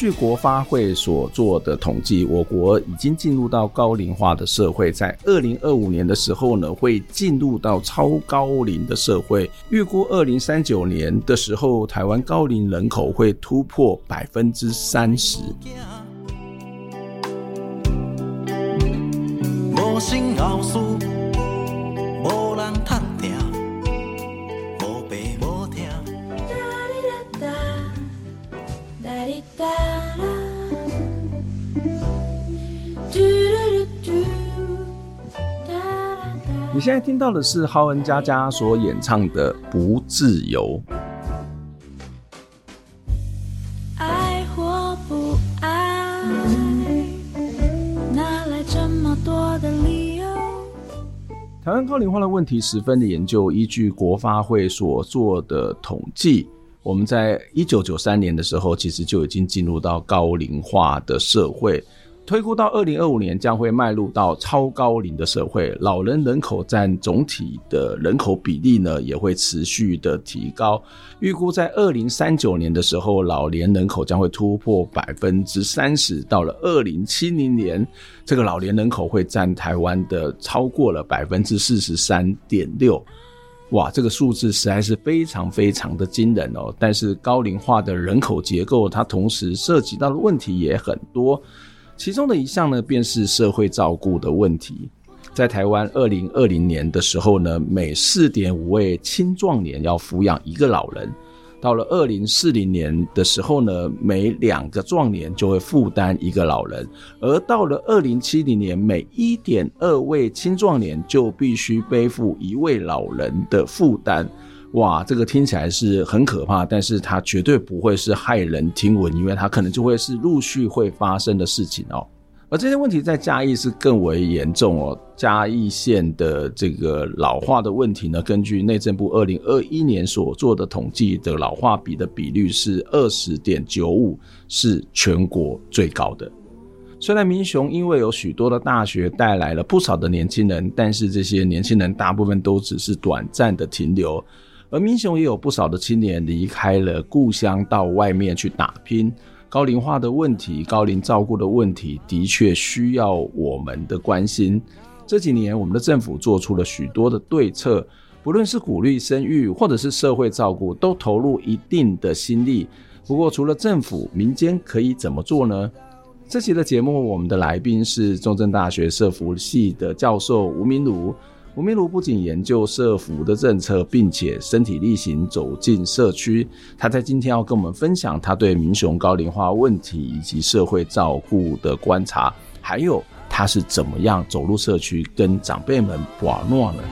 据国发会所做的统计，我国已经进入到高龄化的社会，在二零二五年的时候呢，会进入到超高龄的社会。预估二零三九年的时候，台湾高龄人口会突破百分之三十。你现在听到的是浩恩佳佳所演唱的《不自由》。爱或不爱，哪来这么多的理由？台湾高龄化的问题十分的研究，依据国发会所做的统计，我们在一九九三年的时候，其实就已经进入到高龄化的社会。推估到二零二五年将会迈入到超高龄的社会，老人人口占总体的人口比例呢，也会持续的提高。预估在二零三九年的时候，老年人口将会突破百分之三十。到了二零七零年，这个老年人口会占台湾的超过了百分之四十三点六。哇，这个数字实在是非常非常的惊人哦！但是高龄化的人口结构，它同时涉及到的问题也很多。其中的一项呢，便是社会照顾的问题。在台湾二零二零年的时候呢，每四点五位青壮年要抚养一个老人；到了二零四零年的时候呢，每两个壮年就会负担一个老人；而到了二零七零年，每一点二位青壮年就必须背负一位老人的负担。哇，这个听起来是很可怕，但是它绝对不会是骇人听闻，因为它可能就会是陆续会发生的事情哦。而这些问题在嘉义是更为严重哦。嘉义县的这个老化的问题呢，根据内政部二零二一年所做的统计的老化比的比率是二十点九五，是全国最高的。虽然民雄因为有许多的大学带来了不少的年轻人，但是这些年轻人大部分都只是短暂的停留。而民雄也有不少的青年离开了故乡，到外面去打拼。高龄化的问题、高龄照顾的问题，的确需要我们的关心。这几年，我们的政府做出了许多的对策，不论是鼓励生育，或者是社会照顾，都投入一定的心力。不过，除了政府，民间可以怎么做呢？这期的节目，我们的来宾是中正大学社福系的教授吴明儒。吴明儒不仅研究社福的政策，并且身体力行走进社区。他在今天要跟我们分享他对民雄高龄化问题以及社会照顾的观察，还有他是怎么样走入社区跟长辈们玩闹呢？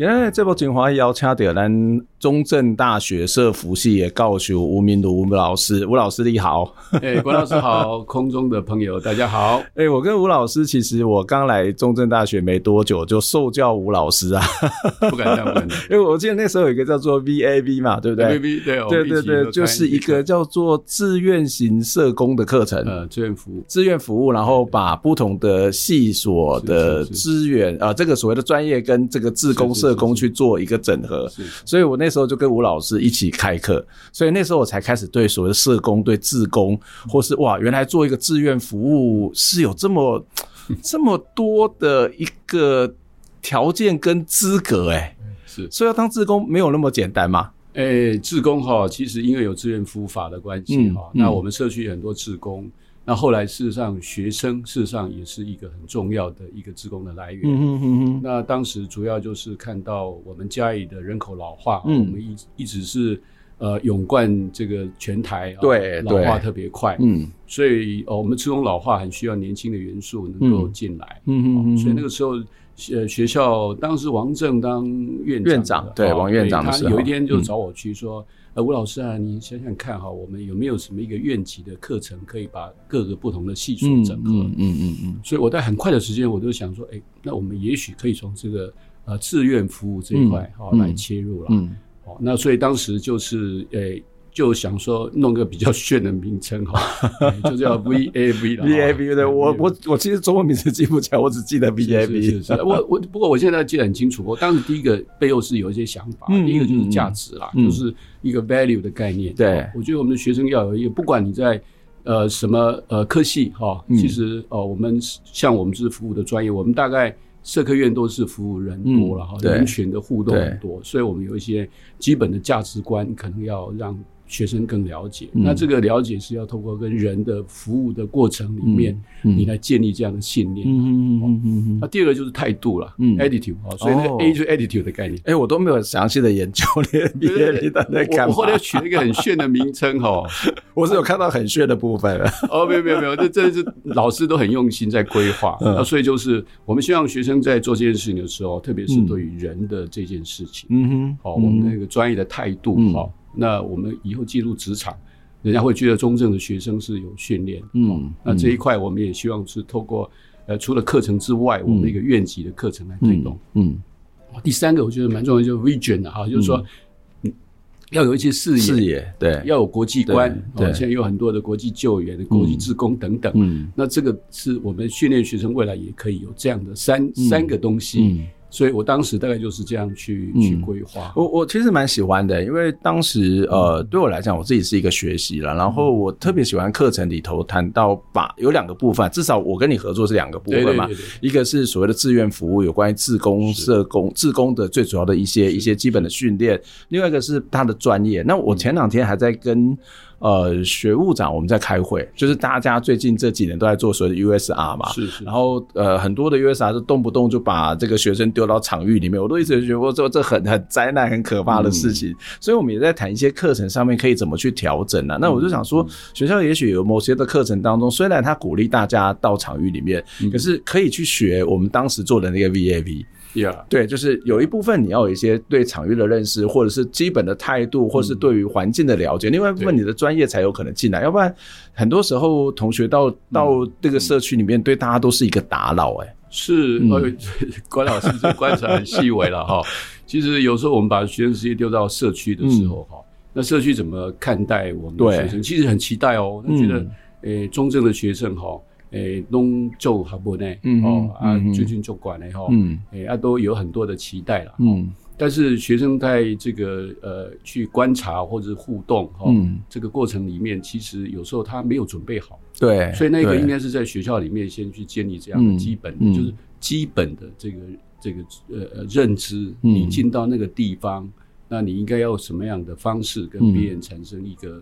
今日这部精华邀请到咱中正大学社福系也告诉吴明如吴老师，吴老师你好，哎、欸，郭老师好，空中的朋友大家好，哎、欸，我跟吴老师其实我刚来中正大学没多久就受教吴老师啊，不敢当，不敢当，因为我记得那时候有一个叫做 VAV 嘛，对不对？VAV 对，对对对，就是一个叫做志愿型社工的课程，呃，志愿服务，志愿服务，然后把不同的系所的资源啊，这个所谓的专业跟这个志工社。社工去做一个整合，所以我那时候就跟吴老师一起开课，所以那时候我才开始对所谓的社工、对志工，或是哇，原来做一个志愿服务是有这么 这么多的一个条件跟资格哎，是，所以要当志工没有那么简单嘛？哎，志工哈，其实因为有志愿服务法的关系哈，那我们社区很多志工。那后来，事实上，学生事实上也是一个很重要的一个职工的来源。嗯嗯嗯。那当时主要就是看到我们嘉义的人口老化，嗯，我们一一直是呃勇冠这个全台，对，老化特别快，嗯，所以哦，我们职工老化很需要年轻的元素能够进来，嗯嗯嗯，所以那个时候。呃，学校当时王正当院长，院长对王院长的时候，他有一天就找我去说：“呃，吴老师啊，你想想看哈，我们有没有什么一个院级的课程，可以把各个不同的系数整合？”嗯嗯嗯。所以我在很快的时间，我就想说：“哎，那我们也许可以从这个呃志愿服务这一块哈来切入了。”嗯。哦，那所以当时就是诶。就想说弄个比较炫的名称哈，就叫 VAV 了。VAV 对，我我我其实中文名字记不起来，我只记得 VAV。我我不过我现在记得很清楚，我当时第一个背后是有一些想法，第一个就是价值啦，就是一个 value 的概念。对，我觉得我们的学生要有一个，不管你在呃什么呃科系哈，其实哦我们像我们是服务的专业，我们大概社科院都是服务人多了哈，人群的互动很多，所以我们有一些基本的价值观可能要让。学生更了解，那这个了解是要透过跟人的服务的过程里面，你来建立这样的信念。嗯嗯嗯嗯嗯。那第二个就是态度了，attitude 啊，所以那个 A 就是 attitude 的概念。哎，我都没有详细的研究那个 BAV 的那个。我后来取了一个很炫的名称哦，我是有看到很炫的部分。哦，没有没有没有，这这是老师都很用心在规划。那所以就是我们希望学生在做这件事情的时候，特别是对于人的这件事情，嗯哼，好，我们那个专业的态度，好。那我们以后进入职场，人家会觉得中正的学生是有训练。嗯，那这一块我们也希望是透过呃，除了课程之外，我们一个院级的课程来推动。嗯，第三个我觉得蛮重要，就是 vision 的哈，就是说，要有一些视野，视野对，要有国际观。对，现在有很多的国际救援、国际志工等等。嗯，那这个是我们训练学生未来也可以有这样的三三个东西。所以我当时大概就是这样去、嗯、去规划。我我其实蛮喜欢的，因为当时呃对我来讲，我自己是一个学习了，然后我特别喜欢课程里头谈到把有两个部分，至少我跟你合作是两个部分嘛，对对对对，一个是所谓的志愿服务，有关于志工、社工、志工的最主要的一些一些基本的训练，另外一个是他的专业。那我前两天还在跟。呃，学务长，我们在开会，就是大家最近这几年都在做所谓的 USR 嘛，是是。然后呃，很多的 USR 是动不动就把这个学生丢到场域里面，我都一直觉得说这很很灾难、很可怕的事情。嗯、所以我们也在谈一些课程上面可以怎么去调整呢、啊？那我就想说，学校也许有某些的课程当中，虽然他鼓励大家到场域里面，可是可以去学我们当时做的那个 VAV。Yeah. 对，就是有一部分你要有一些对场域的认识，或者是基本的态度，或是对于环境的了解。嗯、另外一部分你的专业才有可能进来，要不然很多时候同学到到这个社区里面，对大家都是一个打扰。哎，是，嗯、关老师这观察很细微了哈。其实有时候我们把学生直接丢到社区的时候哈，嗯、那社区怎么看待我们的学生？其实很期待哦，他觉得诶、中正的学生哈。诶，拢做好不呢？哦啊，最近做管的哈，诶啊，都有很多的期待了。嗯，但是学生在这个呃去观察或者互动哈，这个过程里面，其实有时候他没有准备好。对，所以那个应该是在学校里面先去建立这样的基本，就是基本的这个这个呃呃认知。你进到那个地方，那你应该要什么样的方式跟别人产生一个。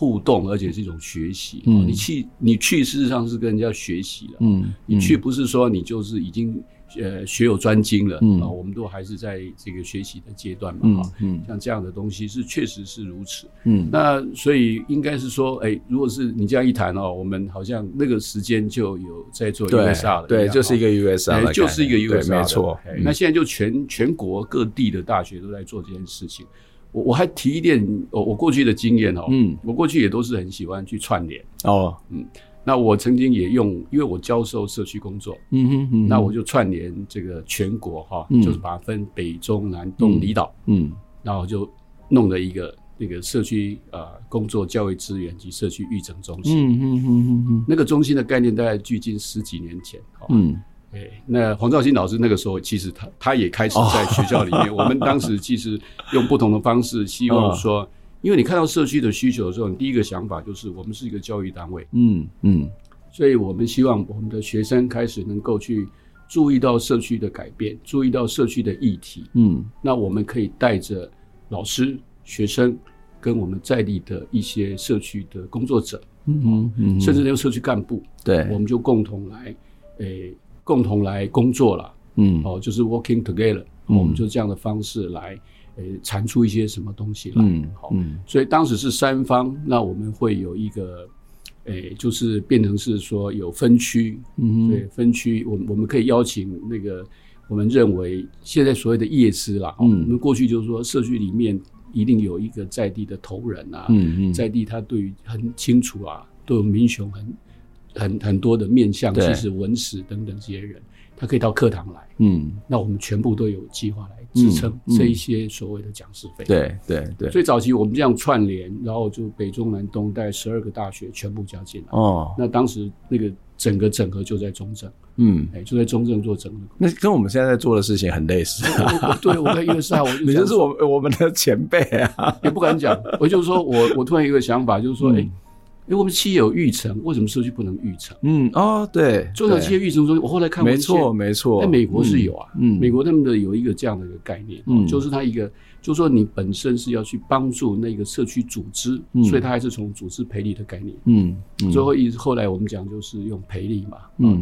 互动，而且是一种学习。嗯，你去，你去，事实上是跟人家学习了。嗯，你去不是说你就是已经呃学有专精了。嗯，我们都还是在这个学习的阶段嘛。哈，嗯，像这样的东西是确实是如此。嗯，那所以应该是说，哎，如果是你这样一谈哦，我们好像那个时间就有在做 USR 了。对，就是一个 USR，就是一个 USR，没错。那现在就全全国各地的大学都在做这件事情。我我还提一点，我我过去的经验哦，嗯，我过去也都是很喜欢去串联。哦，嗯，那我曾经也用，因为我教授社区工作，嗯哼，嗯，那我就串联这个全国哈，就是把它分北中南东离岛，嗯，然后就弄了一个那个社区呃工作教育资源及社区育成中心，嗯嗯嗯嗯，那个中心的概念大概距今十几年前，嗯。哎，那黄兆新老师那个时候，其实他他也开始在学校里面。我们当时其实用不同的方式，希望说，因为你看到社区的需求的时候，你第一个想法就是我们是一个教育单位，嗯嗯，所以我们希望我们的学生开始能够去注意到社区的改变，注意到社区的议题，嗯，那我们可以带着老师、学生跟我们在地的一些社区的工作者，嗯嗯，甚至那个社区干部，对，我们就共同来，诶。共同来工作了，嗯，哦，就是 working together，嗯、我们就这样的方式来，呃，产出一些什么东西来。嗯，好，嗯，所以当时是三方，那我们会有一个，诶，就是变成是说有分区，嗯，对，分区，我我们可以邀请那个我们认为现在所谓的业师啦，嗯，我们过去就是说社区里面一定有一个在地的头人啊，嗯嗯，在地他对于很清楚啊，都有民雄很。很很多的面向，其实文史等等这些人，他可以到课堂来，嗯，那我们全部都有计划来支撑这一些所谓的讲师费，对对对。所以早期我们这样串联，然后就北中南东带十二个大学全部加进来，哦，那当时那个整个整合就在中正，嗯，哎，就在中正做整合，那跟我们现在在做的事情很类似，对，我在一月四号，我就你就是我 我们的前辈啊，也不敢讲，我就是说我我突然有一个想法，就是说，哎。因为我们企业有育成，为什么社区不能育成？嗯哦，对，中小企业育成中心，我后来看过，没错没错，在美国是有啊，嗯，美国他们的有一个这样的一个概念，嗯，就是他一个，就是说你本身是要去帮助那个社区组织，所以他还是从组织培力的概念，嗯，最后一后来我们讲就是用培力嘛，嗯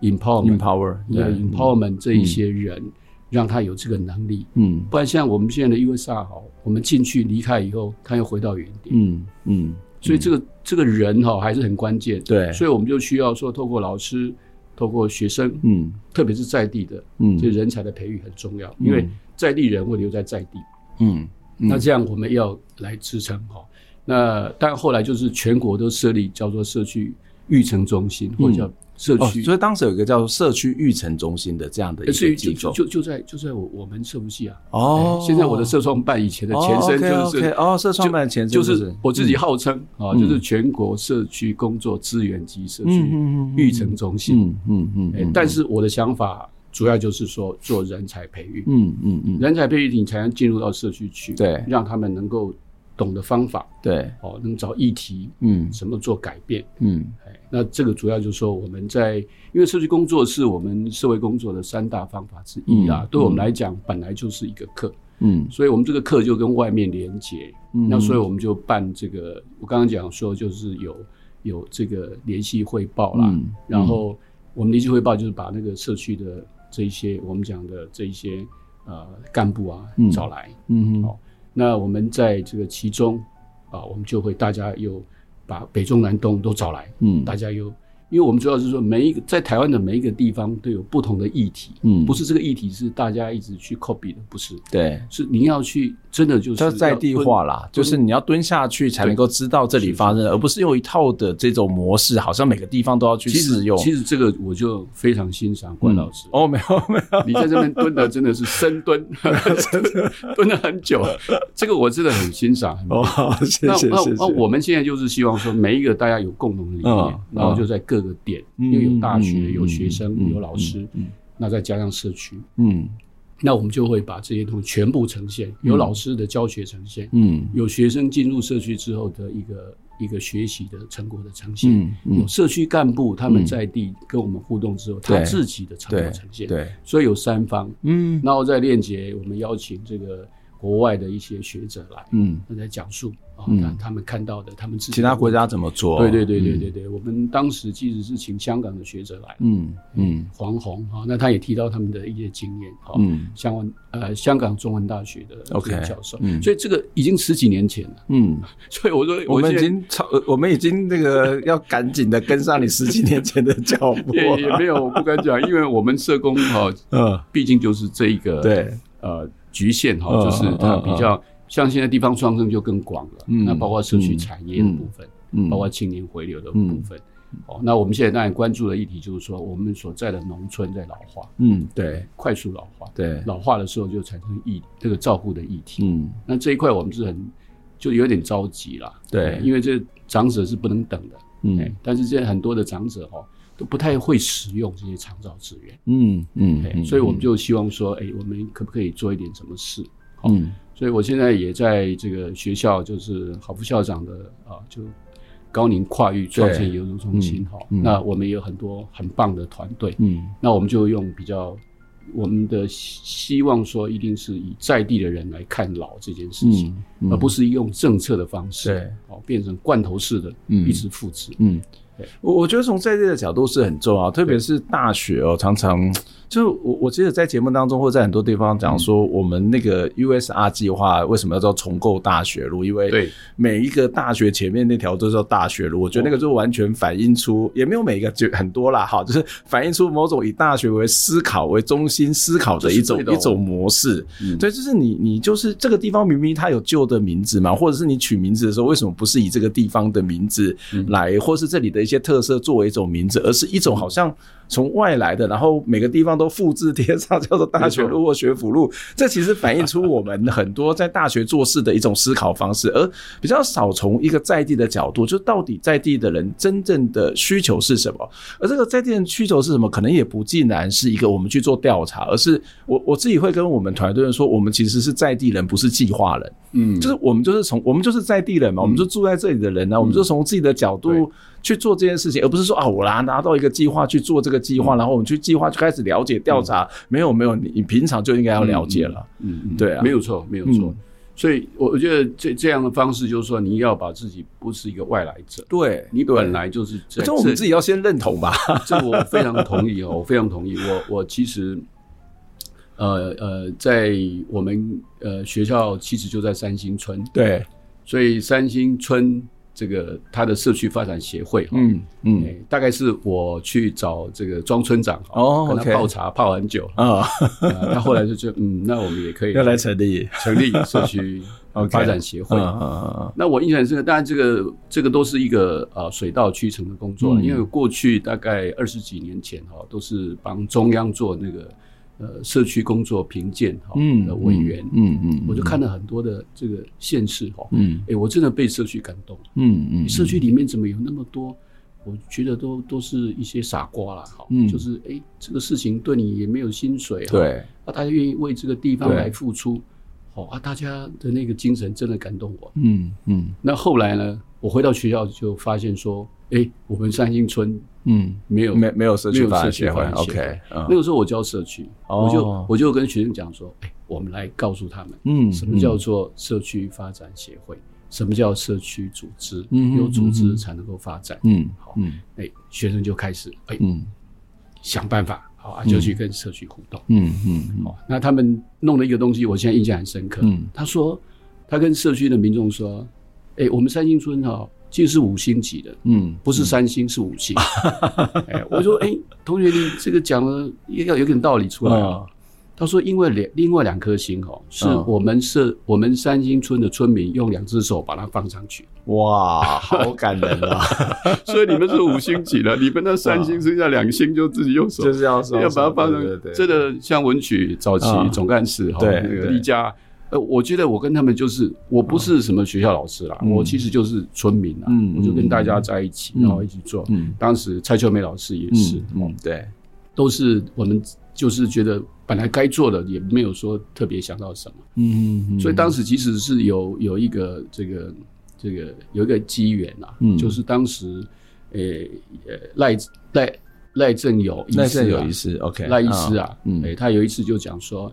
，empower，empower，对，empowerment 这一些人，让他有这个能力，嗯，不然像我们现在的 USA 好，我们进去离开以后，他又回到原点，嗯嗯。所以这个、嗯、这个人哈还是很关键，对，所以我们就需要说，透过老师，透过学生，嗯，特别是在地的，嗯，这人才的培育很重要，嗯、因为在地人会留在在地，嗯，嗯。那这样我们要来支撑哈。那但后来就是全国都设立叫做社区育成中心，或者叫。社区、哦，所以当时有一个叫社区育成中心的这样的一个机构，就就就在就在我我们社福系啊。哦、欸，现在我的社创办以前的前身就是哦，社创办前身就是我自己号称啊，就是全国社区工作资源及社区育成中心。嗯嗯嗯。但是我的想法主要就是说做人才培育。嗯嗯嗯。人才培育你才能进入到社区去，对，让他们能够。懂的方法，对，哦，能找议题，嗯，怎么做改变，嗯，哎，那这个主要就是说我们在，因为社区工作是我们社会工作的三大方法之一啊，对我们来讲本来就是一个课，嗯，所以我们这个课就跟外面连接，嗯，那所以我们就办这个，我刚刚讲说就是有有这个联系汇报啦，然后我们联系汇报就是把那个社区的这一些我们讲的这一些呃干部啊找来，嗯，好。那我们在这个其中，啊，我们就会大家又把北中南东都找来，嗯，大家又。因为我们主要是说，每一个在台湾的每一个地方都有不同的议题，嗯，不是这个议题是大家一直去 copy 的，不是，对，是你要去真的就是要在地化啦，就是你要蹲下去才能够知道这里发生，而不是用一套的这种模式，好像每个地方都要去适用。其实这个我就非常欣赏关老师。哦，没有没有，你在这边蹲的真的是深蹲，真 的蹲了很久，这个我真的很欣赏。哦，谢谢谢谢。那我们现在就是希望说，每一个大家有共同的理念，然后就在各。个点，又有大学，有学生，有老师，那再加上社区，嗯，那我们就会把这些东西全部呈现，有老师的教学呈现，嗯，有学生进入社区之后的一个一个学习的成果的呈现，有社区干部他们在地跟我们互动之后，他自己的成果呈现，对，所以有三方，嗯，然后再链接，我们邀请这个国外的一些学者来，嗯，那在讲述。嗯，他们看到的，他们自己其他国家怎么做？对对对对对对，我们当时其实是请香港的学者来，嗯嗯，黄宏啊，那他也提到他们的一些经验，嗯，香港呃香港中文大学的 OK 教授，所以这个已经十几年前了，嗯，所以我说我们已经超，我们已经那个要赶紧的跟上你十几 年前的脚步，也也没有我不敢讲，因为我们社工哈，嗯，毕竟就是这一个对。呃局限哈，就是它比较。像现在地方创生就更广了，嗯，那包括社区产业的部分，嗯，包括青年回流的部分，哦，那我们现在当然关注的议题就是说，我们所在的农村在老化，嗯，对，快速老化，对，老化的时候就产生议这个照顾的议题，嗯，那这一块我们是很就有点着急啦，对，因为这长者是不能等的，嗯，但是现在很多的长者哈都不太会使用这些长照资源，嗯嗯，所以我们就希望说，哎，我们可不可以做一点什么事？嗯。所以我现在也在这个学校，就是郝副校长的啊，就高龄跨域创建研究中心哈。那我们也有很多很棒的团队，嗯，那我们就用比较我们的希望说，一定是以在地的人来看老这件事情，而不是用政策的方式，变成罐头式的，一直复制，嗯，我我觉得从在地的角度是很重要，特别是大学哦，常常。就我我记得在节目当中或在很多地方讲说，我们那个 USR 计划为什么要叫重构大学路？因为对每一个大学前面那条都叫大学路，我觉得那个就完全反映出，也没有每一个就很多啦，哈，就是反映出某种以大学为思考为中心思考的一种一种模式。对，就是你你就是这个地方明明它有旧的名字嘛，或者是你取名字的时候为什么不是以这个地方的名字来，或是这里的一些些特色作为一种名字，而是一种好像。从外来的，然后每个地方都复制贴上，叫做大学路或学府路。这其实反映出我们很多在大学做事的一种思考方式，而比较少从一个在地的角度，就到底在地的人真正的需求是什么？而这个在地人需求是什么？可能也不尽然是一个我们去做调查，而是我我自己会跟我们团队人说，我们其实是在地人，不是计划人。嗯，就是我们就是从我们就是在地人嘛，我们就住在这里的人呢，我们就从自己的角度。去做这件事情，而不是说啊，我拿拿到一个计划去做这个计划，然后我们去计划就开始了解调查。没有没有，你你平常就应该要了解了。嗯嗯，对啊，没有错没有错。所以我我觉得这这样的方式就是说，你要把自己不是一个外来者，对你本来就是这。这我们自己要先认同吧。这我非常同意哦，我非常同意。我我其实，呃呃，在我们呃学校其实就在三星村，对，所以三星村。这个他的社区发展协会，嗯嗯，大概是我去找这个庄村长哦，跟他泡茶泡很久啊，他后来就觉得 嗯，那我们也可以要来成立。成立社区 发展协会。那我印象深刻，当然这个这个都是一个呃水到渠成的工作，因为过去大概二十几年前哈，都是帮中央做那个。呃，社区工作评鉴哈的委员，嗯嗯，我就看了很多的这个县市哈，嗯，哎，我真的被社区感动，嗯嗯，社区里面怎么有那么多？我觉得都都是一些傻瓜啦，哈，就是哎，这个事情对你也没有薪水，对，啊，大家愿意为这个地方来付出，好啊，大家的那个精神真的感动我，嗯嗯。那后来呢，我回到学校就发现说，哎，我们三星村。嗯，没有，没没有社区发展协会。OK，那个时候我教社区，我就我就跟学生讲说，哎，我们来告诉他们，嗯，什么叫做社区发展协会？什么叫社区组织？嗯，有组织才能够发展。嗯，好，嗯，哎，学生就开始，哎，嗯，想办法，好啊，就去跟社区互动。嗯嗯，哦，那他们弄了一个东西，我现在印象很深刻。嗯，他说，他跟社区的民众说，哎，我们三星村哈。其实是五星级的，嗯，不是三星，嗯、是五星。哎，我说，哎、欸，同学，你这个讲了要有点道理出来啊。嗯、他说，因为两另外两颗星哦，是我们是、嗯、我们三星村的村民用两只手把它放上去。哇，好感人啊！所以你们是五星级的，你们那三星剩下两星就自己用手，就是要要把它放上去。真的像文曲早期总干事哈，那个一家。呃，我觉得我跟他们就是，我不是什么学校老师啦，我其实就是村民啦，我就跟大家在一起，然后一起做。当时蔡秋梅老师也是，嗯，对，都是我们就是觉得本来该做的也没有说特别想到什么，嗯嗯，所以当时其实是有有一个这个这个有一个机缘啊，就是当时，诶呃赖赖赖正友赖正友医师，OK，赖医师啊，嗯，他有一次就讲说。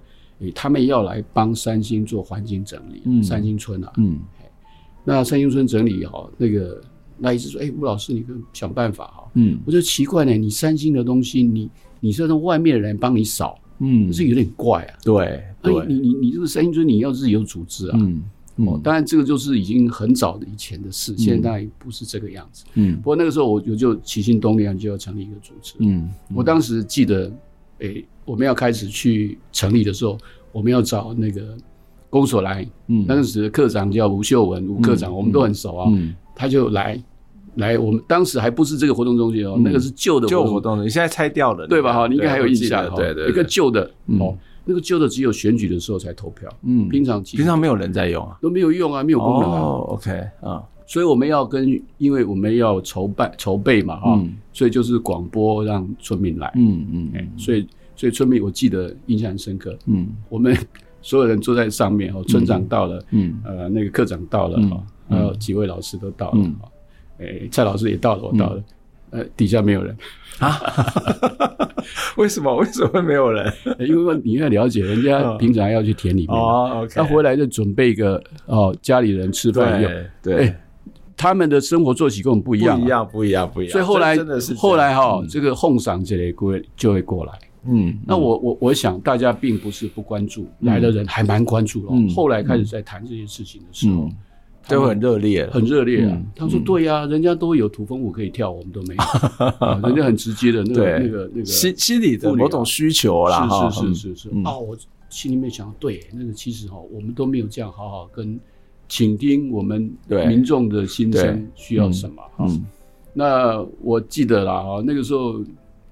他们要来帮三星做环境整理，嗯、三星村啊，嗯，那三星村整理哈，那个赖医师说，哎，吴老师，你想办法哈，嗯，我就奇怪呢，你三星的东西，你你是让外面的人帮你扫，嗯，是有点怪啊，对，对，你你你这个三星村你要自己有组织啊，嗯，哦，当然这个就是已经很早的以前的事，现在不是这个样子，嗯，不过那个时候我我就起心动念就要成立一个组织，嗯，我当时记得。诶，我们要开始去成立的时候，我们要找那个公所来。嗯，当时的课长叫吴秀文，吴课长，我们都很熟啊。嗯，他就来来，我们当时还不是这个活动中心哦，那个是旧的旧活动中心，现在拆掉了，对吧？哈，你应该还有印象。对对，一个旧的哦，那个旧的只有选举的时候才投票。嗯，平常平常没有人在用啊，都没有用啊，没有功能啊。哦，OK 啊。所以我们要跟，因为我们要筹办筹备嘛，哈，所以就是广播让村民来，嗯嗯，所以所以村民我记得印象很深刻，嗯，我们所有人坐在上面，哦，村长到了，嗯，呃，那个课长到了，哈，还有几位老师都到了，哈，诶，蔡老师也到了，我到了，呃，底下没有人啊？为什么？为什么会没有人？因为你要了解，人家平常要去田里面，哦，他回来就准备一个哦，家里人吃饭用，对。他们的生活作息跟我们不一样，不一样，不一样，不一样。所以后来真的是后来哈，嗯、这个哄赏这类会就会过来。嗯，那我我我想大家并不是不关注，嗯、来的人还蛮关注的。嗯、后来开始在谈这些事情的时候，都很热烈，很热烈啊。他说：“对呀，人家都有土风舞可以跳，我们都没有。人家很直接的那个那个那个心心理的某种需求啦。是是是是是。哦，我心里面想，对，那个其实哈，我们都没有这样好好跟倾听我们民众的心声需要什么嗯。那我记得啦哈，那个时候。”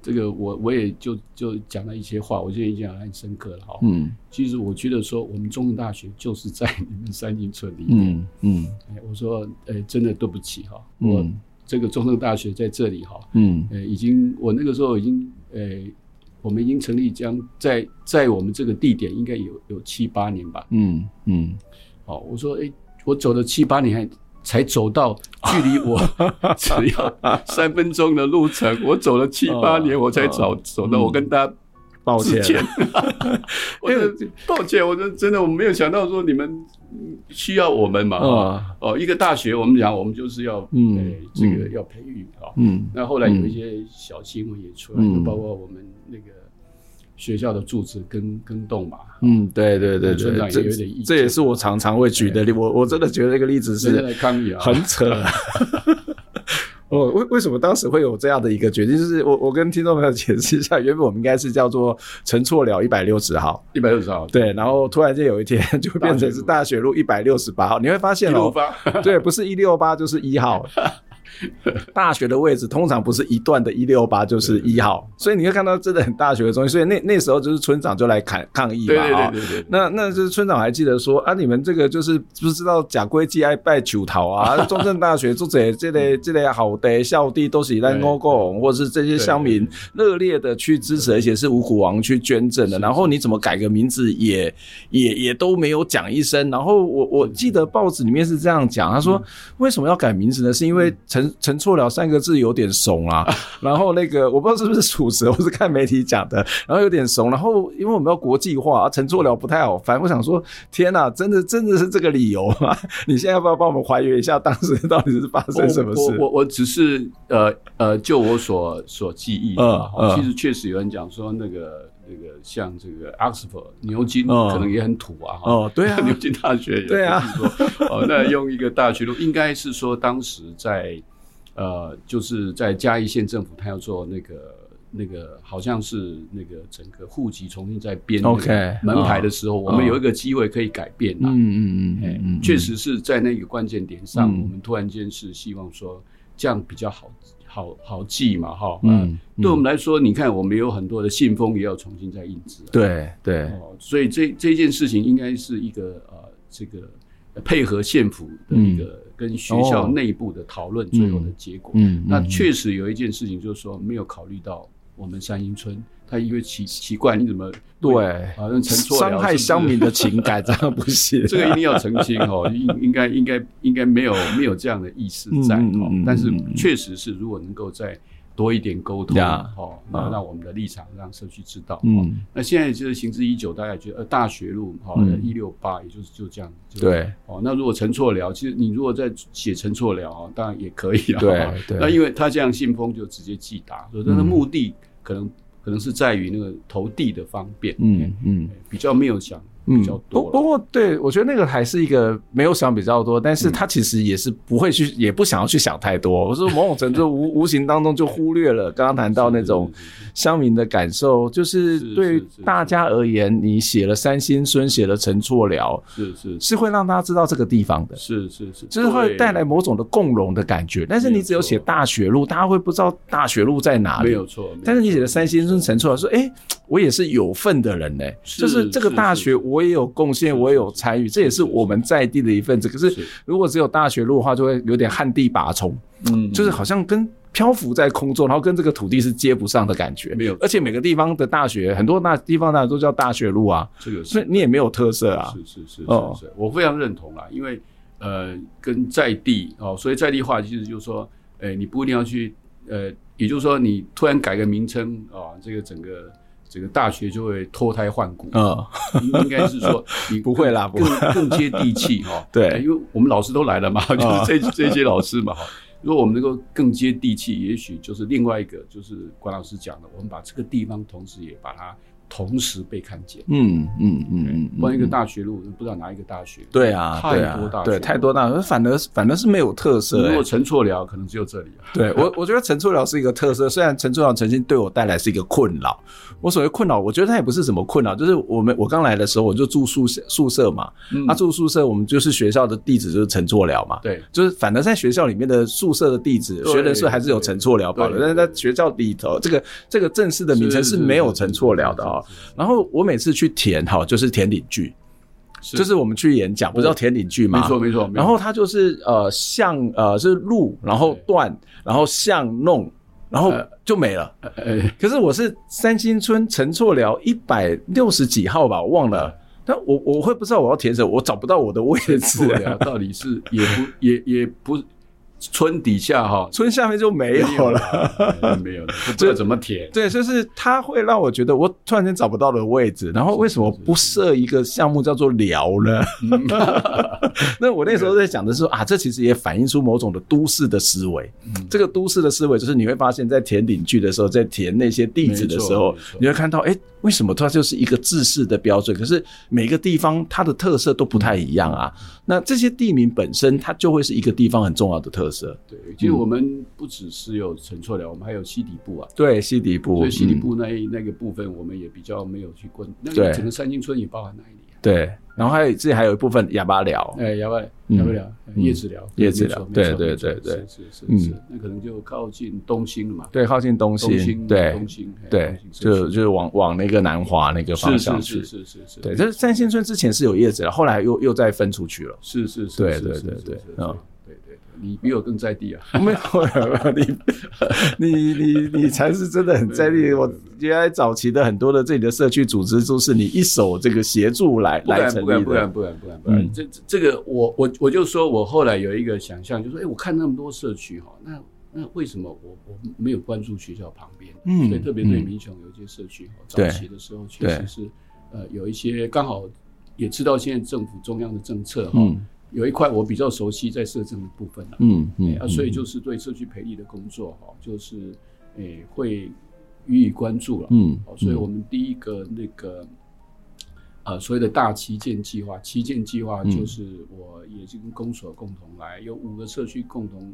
这个我我也就就讲了一些话，我觉得印象很深刻了哈。嗯，其实我觉得说，我们中正大学就是在你们三星村里面。嗯嗯，我说，哎，真的对不起哈，我这个中正大学在这里哈。嗯，呃，已经我那个时候已经，呃，我们已经成立将在在我们这个地点应该有有七八年吧。嗯嗯，好，我说，哎，我走了七八年还。才走到距离我 只要三分钟的路程，我走了七八年，我才走走到。我跟大家抱歉，我抱歉，我真真的我没有想到说你们需要我们嘛。哦，一个大学，我们讲我们就是要嗯，这个要培育啊。嗯，那后来有一些小新闻也出来，就包括我们那个。学校的柱子更更动嘛？嗯，对对对对，村长也有点意见，这也是我常常会举的例。我我真的觉得这个例子是很扯。哦，为为什么当时会有这样的一个决定？就是我我跟听众朋友解释一下，原本我们应该是叫做陈错了一百六十号，一百六十号，对。然后突然间有一天 就变成是大学路一百六十八号，你会发现哦，对，不是一六八就是一号。大学的位置通常不是一段的一六八就是一号，所以你会看到真的很大学的东西。所以那那时候就是村长就来抗抗议嘛，对对对对。那那就是村长还记得说啊，你们这个就是不知道假规矩爱拜九桃啊。中正大学作者这类这类好的校地都是在欧共，或者是这些乡民热烈的去支持，而且是五虎王去捐赠的。然后你怎么改个名字也也也都没有讲一声。然后我我记得报纸里面是这样讲，他说为什么要改名字呢？是因为陈陈错了三个字有点怂啊，然后那个我不知道是不是属实，我是看媒体讲的，然后有点怂，然后因为我们要国际化，陈错了不太好翻，我想说天哪，真的真的是这个理由吗？你现在要不要帮我们还原一下当时到底是发生什么事？我我，我只是呃呃，就我所所记忆的，嗯，其实确实有人讲说那个。这个像这个 Oxford 牛津可能也很土啊，哦，对啊，牛津大学也对啊，哦，那用一个大学路，应该是说当时在呃，就是在嘉义县政府，他要做那个那个，好像是那个整个户籍重新在编 OK 门牌的时候，我们有一个机会可以改变，嗯嗯嗯嗯，确实是在那个关键点上，我们突然间是希望说这样比较好。好好记嘛，哈，嗯，对我们来说，你看，我们有很多的信封也要重新再印制，对对，哦，所以这这件事情应该是一个呃，这个配合县府的一个跟学校内部的讨论最后的结果，嗯，那确实有一件事情就是说没有考虑到我们三英村。他因为奇奇怪，你怎么对？好像陈错寮伤害乡民的情感，这样不行。这个一定要澄清哦，应应该应该应该没有没有这样的意思在哦。但是确实是，如果能够再多一点沟通哦，那让我们的立场让社区知道。嗯，那现在就是行之已久，大家觉得呃大学路哈一六八，也就是就这样。对哦，那如果陈错了，其实你如果在写陈错了啊，当然也可以啊。对对。那因为他这样信封就直接寄达，所以他的目的可能。可能是在于那个投递的方便，嗯嗯，比较没有想比较多。不不过，对我觉得那个还是一个没有想比较多，但是他其实也是不会去，也不想要去想太多。我说某种程度无 无形当中就忽略了刚刚谈到那种乡民的感受，就是对大家而言，你写了三星村，写了陈错寮，是是是会让大家知道这个地方的，是是是，就是会带来某种的共荣的感觉。但是你只有写大学路，大家会不知道大学路在哪里，没有错。但是你写的三星村陈错寮说，哎。我也是有份的人呢，就是这个大学我也有贡献，我也有参与，这也是我们在地的一份子。可是如果只有大学路的话，就会有点旱地拔葱，嗯，就是好像跟漂浮在空中，然后跟这个土地是接不上的感觉。没有，而且每个地方的大学，很多大地方大学都叫大学路啊，这个所以你也没有特色啊。是是是是是，我非常认同啦，因为呃，跟在地哦，所以在地化其实就是说，哎，你不一定要去呃。也就是说，你突然改个名称啊，这个整个这个大学就会脱胎换骨。嗯，应应该是说 你不会啦，更更接地气哈。对，因为我们老师都来了嘛，就是这这些老师嘛哈。如果我们能够更接地气，也许就是另外一个，就是关老师讲的，我们把这个地方同时也把它。同时被看见，嗯嗯嗯嗯，换一个大学路，不知道哪一个大学？对啊，太多大学，对，太多大学，反而反而是没有特色。如果陈错寮可能只有这里啊。对我，我觉得陈错寮是一个特色，虽然陈错寮曾经对我带来是一个困扰。我所谓困扰，我觉得它也不是什么困扰，就是我们我刚来的时候我就住宿舍宿舍嘛，他住宿舍，我们就是学校的地址就是陈错寮嘛，对，就是反正在学校里面的宿舍的地址，学人社还是有陈错寮保留，但是在学校里头，这个这个正式的名称是没有陈错寮的啊，然后。我每次去填哈，就是填领句，就是我们去演讲，不是要填领句吗？没错没错。然后他就是呃巷呃是路，然后断，然后巷弄，然后就没了。可是我是三星村陈错寮一百六十几号吧，我忘了。但我我会不知道我要填什么，我找不到我的位置。到底是也不也也不。村底下哈，村下面就没有了，没有了，不知道怎么填。对，就是它会让我觉得我突然间找不到的位置，然后为什么不设一个项目叫做寮呢？那我那时候在想的是啊，这其实也反映出某种的都市的思维。这个都市的思维就是你会发现在填领据的时候，在填那些地址的时候，你会看到，哎，为什么它就是一个制式的标准？可是每个地方它的特色都不太一样啊。那这些地名本身，它就会是一个地方很重要的特色。对，其实我们不只是有陈错寮，我们还有西底部啊。对，西底部。所以西底部那那个部分，我们也比较没有去关。那个整个三星村也包含哪里？对，然后还有自己还有一部分哑巴寮。哎，哑巴哑巴寮，叶子寮，叶子寮。对对对对，是是是，那可能就靠近东兴了嘛。对，靠近东兴。对，东兴。对，就就是往往那个南华那个方向去。是是是是。对，就是三星村之前是有叶子的，后来又又再分出去了。是是是。对对对对，嗯。你比我更在地啊！没有 你你你你才是真的很在地。我原来早期的很多的这里的社区组织都是你一手这个协助来来成立的。不敢不敢不敢不敢不敢。这这个我我我就说我后来有一个想象，就是说，哎，我看那么多社区哈，那那为什么我我没有关注学校旁边？嗯，所以特别对民雄有一些社区，早期的时候确实是呃有一些刚好也知道现在政府中央的政策哈。有一块我比较熟悉，在社政的部分了，嗯嗯啊，所以就是对社区培力的工作哈，就是诶、欸、会予以关注了，嗯，所以我们第一个那个呃所谓的大旗舰计划，旗舰计划就是我也是跟公所共同来，有五个社区共同。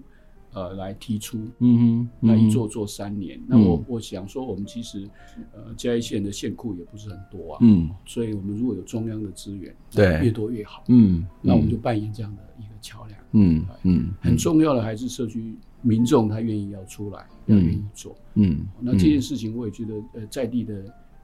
呃，来提出，嗯哼，那一做做三年。那我我想说，我们其实，呃，嘉义县的县库也不是很多啊，嗯，所以我们如果有中央的资源，对，越多越好，嗯，那我们就扮演这样的一个桥梁，嗯嗯，很重要的还是社区民众他愿意要出来，要愿意做，嗯，那这件事情我也觉得，呃，在地的，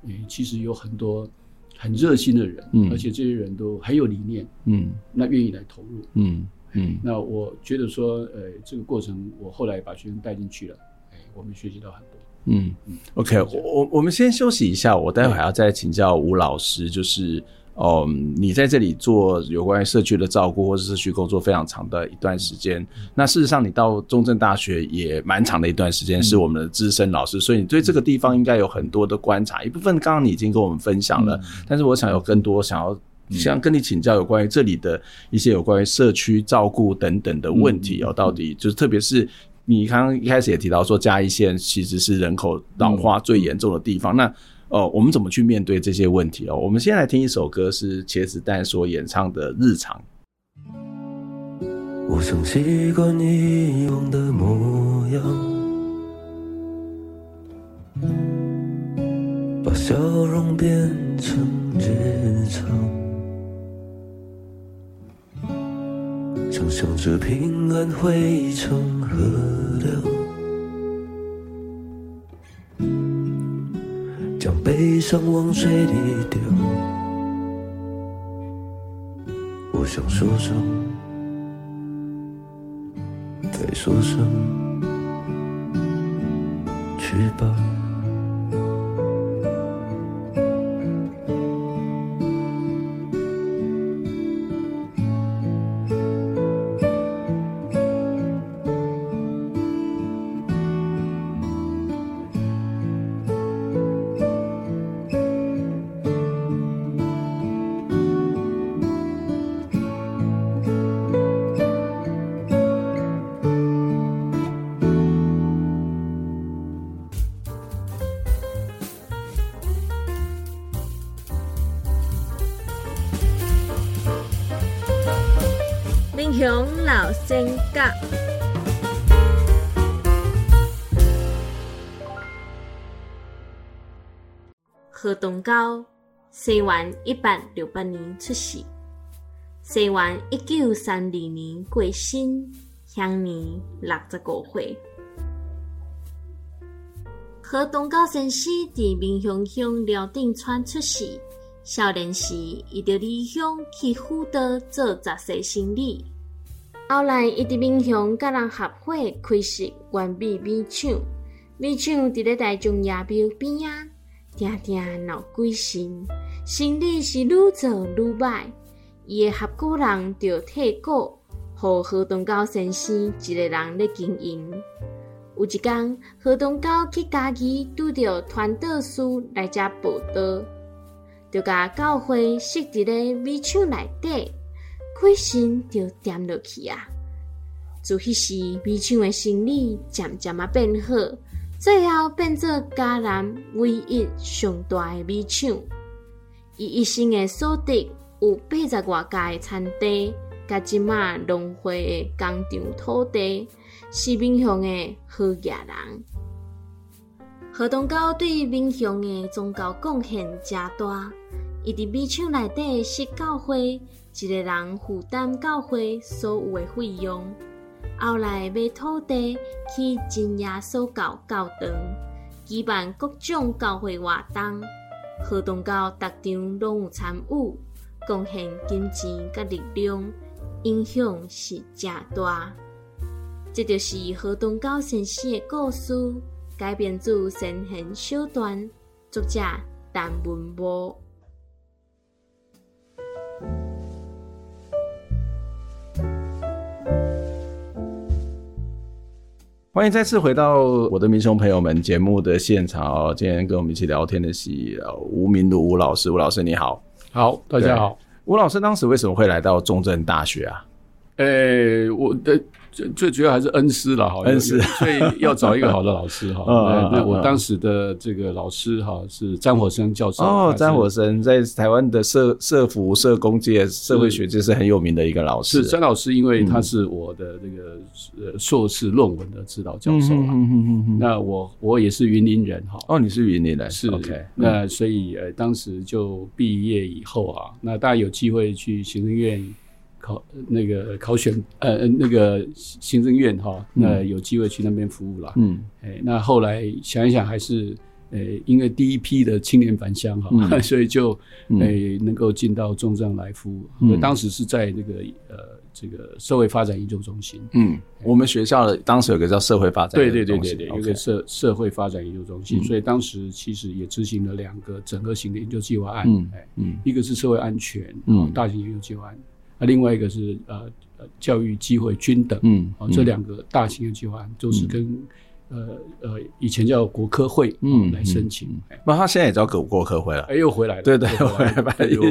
诶，其实有很多很热心的人，嗯，而且这些人都很有理念，嗯，那愿意来投入，嗯。嗯，那我觉得说，呃，这个过程我后来把学生带进去了，哎，我们学习到很多。嗯。嗯，OK，我我我们先休息一下，我待会还要再请教吴老师，就是，嗯，你在这里做有关于社区的照顾或者社区工作非常长的一段时间，那事实上你到中正大学也蛮长的一段时间，是我们的资深老师，所以你对这个地方应该有很多的观察，一部分刚刚你已经跟我们分享了，但是我想有更多想要。想跟你请教有关于这里的一些有关于社区照顾等等的问题哦，到底就是特别是你刚刚一开始也提到说嘉义县其实是人口老化最严重的地方，那哦我们怎么去面对这些问题哦？我们先来听一首歌，是茄子蛋所演唱的《日常》。我曾习惯以往的模样，把笑容变成日常。想象着平安汇成河流，将悲伤往水里丢。我想说声，再说声，去吧。高，西元一八六八年出世，西元一九三二年过身，享年六十五岁。何东高先生伫民雄乡寮顶村出世，少年时伊就离乡去辅导做杂事生意，后来伊伫民雄甲人合伙开设原味米厂，米厂伫咧台中爷庙边啊。定定闹鬼神，生意是愈做愈歹。伊个合伙人就退股，互何东高先生一个人咧经营。有一天，何东高去家己拄着传道师来遮报道，就甲教会设伫咧米厂内底，鬼神就点落去啊！自迄时，米厂的生意渐渐啊变好。最后变做嘉南唯一上大的米厂，伊一生的所得有八十外甲的田地，甲即马农会的工厂土地，是民雄的好野人。河东高对民雄的宗教贡献诚大，伊伫米厂内底设教会，一个人负担教会所有的费用。后来买土地去真耶稣教教堂，举办各种教会活动，贺东高逐场拢有参与，贡献金钱甲力量，影响是正大。这就是贺东高先生的故事，改编自先贤小段，作者陈文波。欢迎再次回到我的民雄朋友们节目的现场哦。今天跟我们一起聊天的是吴明儒吴老师，吴老师你好，好，大家好。吴老师当时为什么会来到中正大学啊？诶、欸，我的。最最主要还是恩师了哈，恩师，所以要找一个好的老师哈。那我当时的这个老师哈是詹火生教授哦，詹火生在台湾的社社福社工界、社会学界是很有名的一个老师。是詹老师，因为他是我的这个呃硕士论文的指导教授啊。那我我也是云林人哈。哦，你是云林人，是 OK。那所以呃当时就毕业以后啊，那大家有机会去行政院。考那个考选呃那个行政院哈，那有机会去那边服务了。嗯，哎，那后来想一想，还是呃，因为第一批的青年返乡哈，嗯、所以就诶能够进到中正来服务。嗯，当时是在这个呃这个社会发展研究中心。嗯，我们学校的当时有个叫社会发展对对对对对，有个社社会发展研究中心，所以当时其实也执行了两个整个型的研究计划案。嗯嗯，一个是社会安全，嗯，大型研究计划案。那另外一个是呃呃教育机会均等，嗯，啊这两个大型的计划都是跟呃呃以前叫国科会嗯来申请，那他现在也叫国国科会了，哎又回来了，对对，又回来了，一度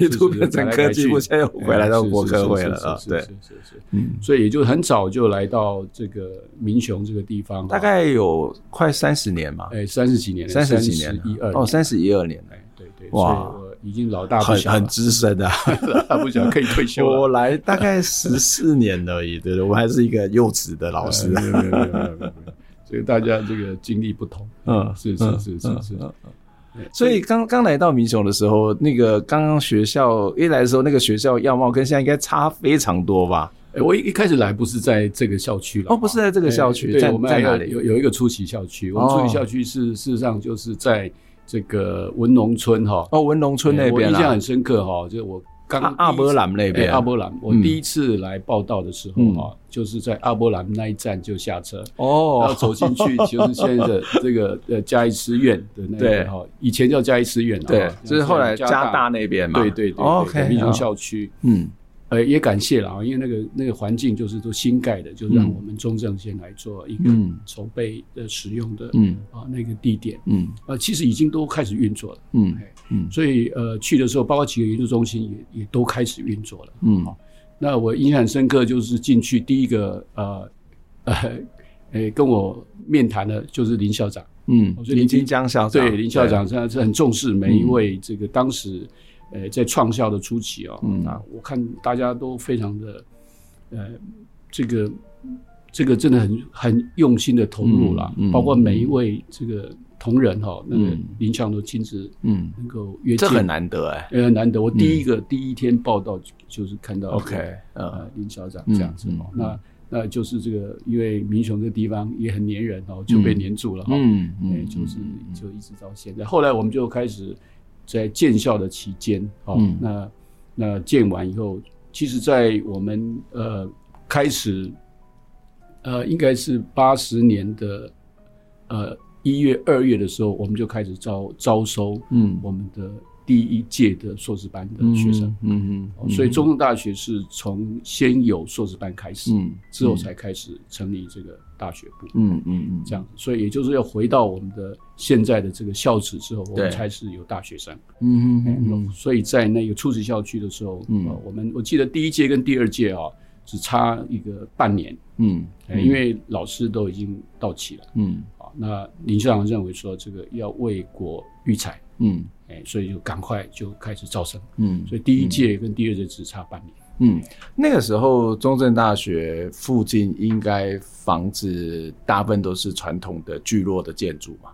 一度变成科技部，现在又回来到国科会了啊，对，是是。是，嗯，所以也就很早就来到这个民雄这个地方，大概有快三十年嘛，哎三十几年，三十几年，一二哦三十一二年，哎对对，哇。已经老大很很资深的，他不想可以退休。我来大概十四年而已，对对，我还是一个幼稚的老师。所以大家这个经历不同，嗯，是是是是是。所以刚刚来到民雄的时候，那个刚刚学校一来的时候，那个学校样貌跟现在应该差非常多吧？我一一开始来不是在这个校区了，哦，不是在这个校区，在在哪里？有有一个初期校区，我们初期校区是事实上就是在。这个文农村哈。哦，文农村那边我印象很深刻哈，就是我刚阿波兰那边，阿波兰，我第一次来报道的时候哈，就是在阿波兰那一站就下车。哦，然后走进去就是现在的这个 呃嘉义师院的那个哈，以前叫嘉义师院，对，就是后来加大那边嘛，对对对，OK，民雄校区，嗯。呃，也感谢了啊，因为那个那个环境就是都新盖的，就让我们中正先来做一个筹备的使用的，嗯。啊那个地点，嗯。呃其实已经都开始运作了，嗯嗯，所以呃去的时候，包括几个研究中心也也都开始运作了，嗯，那我印象深刻，就是进去第一个呃呃诶跟我面谈的就是林校长，嗯，林金江校长，对林校长现在是很重视每一位这个当时。呃，在创校的初期哦，嗯、那我看大家都非常的呃，这个这个真的很很用心的投入了，嗯嗯、包括每一位这个同仁哈，嗯、那个林强都亲自嗯能够约见，这很难得哎，很难得。我第一个、嗯、第一天报道就是看到 OK 呃林校长这样子哦，嗯、那。那就是这个，因为民雄这个地方也很粘人哦，就被粘住了哈。嗯嗯，就是就一直到现在。后来我们就开始在建校的期间，哦，那那建完以后，其实，在我们呃开始，呃，应该是八十年的呃一月二月的时候，我们就开始招招收，嗯，我们的。第一届的硕士班的学生，嗯嗯，所以中正大学是从先有硕士班开始，嗯，之后才开始成立这个大学部，嗯嗯嗯，这样子，所以也就是要回到我们的现在的这个校址之后，我们才是有大学生，嗯嗯嗯，所以在那个初始校区的时候，嗯，我们我记得第一届跟第二届啊，只差一个半年，嗯，因为老师都已经到齐了，嗯，啊，那林校长认为说这个要为国育才，嗯。哎，所以就赶快就开始招生，嗯，所以第一届跟第二届只差半年，嗯，那个时候中正大学附近应该房子大部分都是传统的聚落的建筑嘛，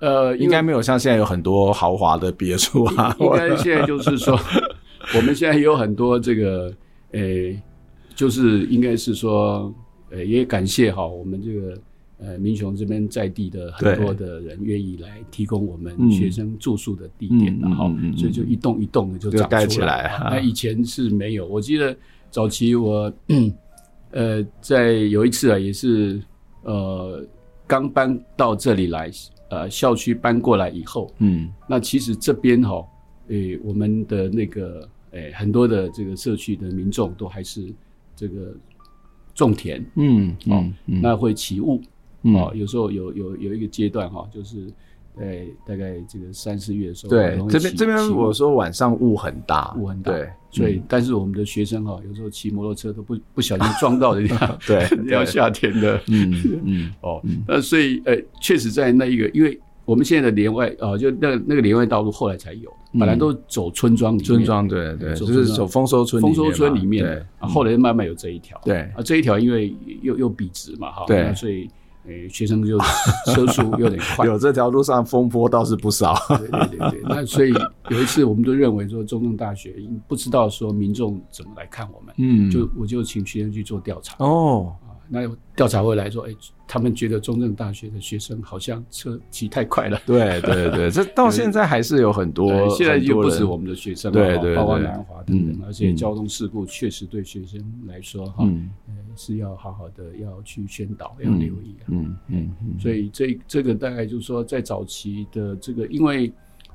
呃，应该没有像现在有很多豪华的别墅啊，应该现在就是说，我们现在有很多这个，诶，就是应该是说，呃，也感谢哈，我们这个。呃，民雄这边在地的很多的人愿意来提供我们学生住宿的地点，然后所以就一栋一栋的就长出来。起来啊，那以前是没有，我记得早期我呃在有一次啊，也是呃刚搬到这里来，呃校区搬过来以后，嗯，那其实这边哈，诶我们的那个诶很多的这个社区的民众都还是这个种田，嗯，哦，那会起雾。哦，有时候有有有一个阶段哈，就是在大概这个三四月的时候，对，这边这边我说晚上雾很大，雾很大，对，所以但是我们的学生哈，有时候骑摩托车都不不小心撞到人家，对，要夏天的，嗯嗯，哦，那所以呃，确实在那一个，因为我们现在的连外啊，就那那个连外道路后来才有，本来都走村庄里面，村庄对对，就是走丰收村丰收村里面的，后来慢慢有这一条，对，啊这一条因为又又笔直嘛哈，对，所以。诶，学生就车速有点快，有这条路上风波倒是不少。对对对对，那所以有一次我们都认为说中正大学不知道说民众怎么来看我们，嗯，就我就请学生去做调查。哦。那调查回来说，哎、欸，他们觉得中正大学的学生好像车骑太快了。对对对，这 到现在还是有很多，对现在又不止我们的学生，对对，对，包括南华等等，嗯、而且交通事故确实对学生来说，哈、嗯，是要好好的要去宣导，要留意啊。嗯嗯嗯，所以这这个大概就是说，在早期的这个，因为。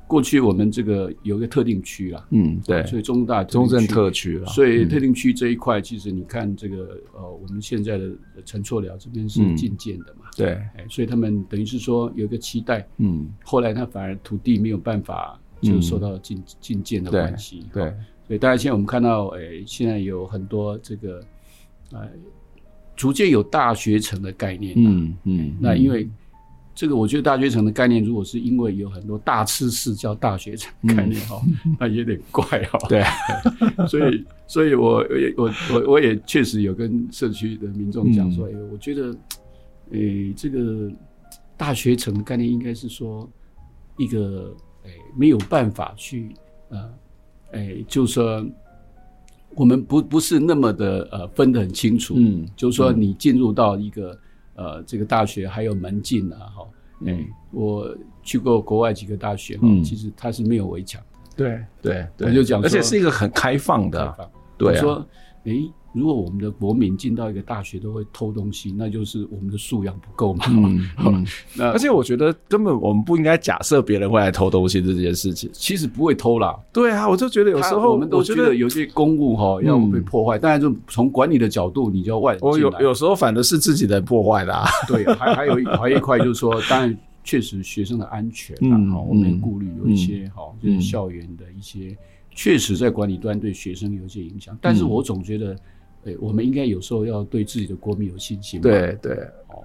过去我们这个有一个特定区啦，嗯，对，所以中大中正特区了，所以特定区这一块，其实你看这个呃，我们现在的陈厝寮这边是禁建的嘛，对，哎，所以他们等于是说有一个期待，嗯，后来他反而土地没有办法就受到禁禁建的关系，对，所以大家现在我们看到，哎，现在有很多这个，呃，逐渐有大学城的概念，嗯嗯，那因为。这个我觉得大学城的概念，如果是因为有很多大吃市叫大学城概念哈，嗯、那有点怪哈。对，所以，所以我我我我也确实有跟社区的民众讲说，哎、嗯，我觉得，诶，这个大学城的概念应该是说一个，诶，没有办法去，呃，诶，就是说我们不不是那么的呃分得很清楚，嗯，就是说你进入到一个。呃，这个大学还有门禁啊，哈，哎，我去过国外几个大学，嗯，其实它是没有围墙，对对，我就讲，而且是一个很开放的，对，说，哎，如果我们的国民进到一个大学都会偷东西，那就是我们的素养不够嘛，嗯，那而且我觉得根本我们不应该假设别人会来偷东西这件事情，其实不会偷啦，对啊，我就觉得有时候我们都觉得有些公物哈要被破坏，当然就从管理的角度，你就要外，我有有时候反的是自己人破坏的，啊。对，还还有还有一块就是说，当然确实学生的安全啊，我们顾虑有一些哈，就是校园的一些确实在管理端对学生有一些影响，但是我总觉得。哎，我们应该有时候要对自己的国民有信心。对对。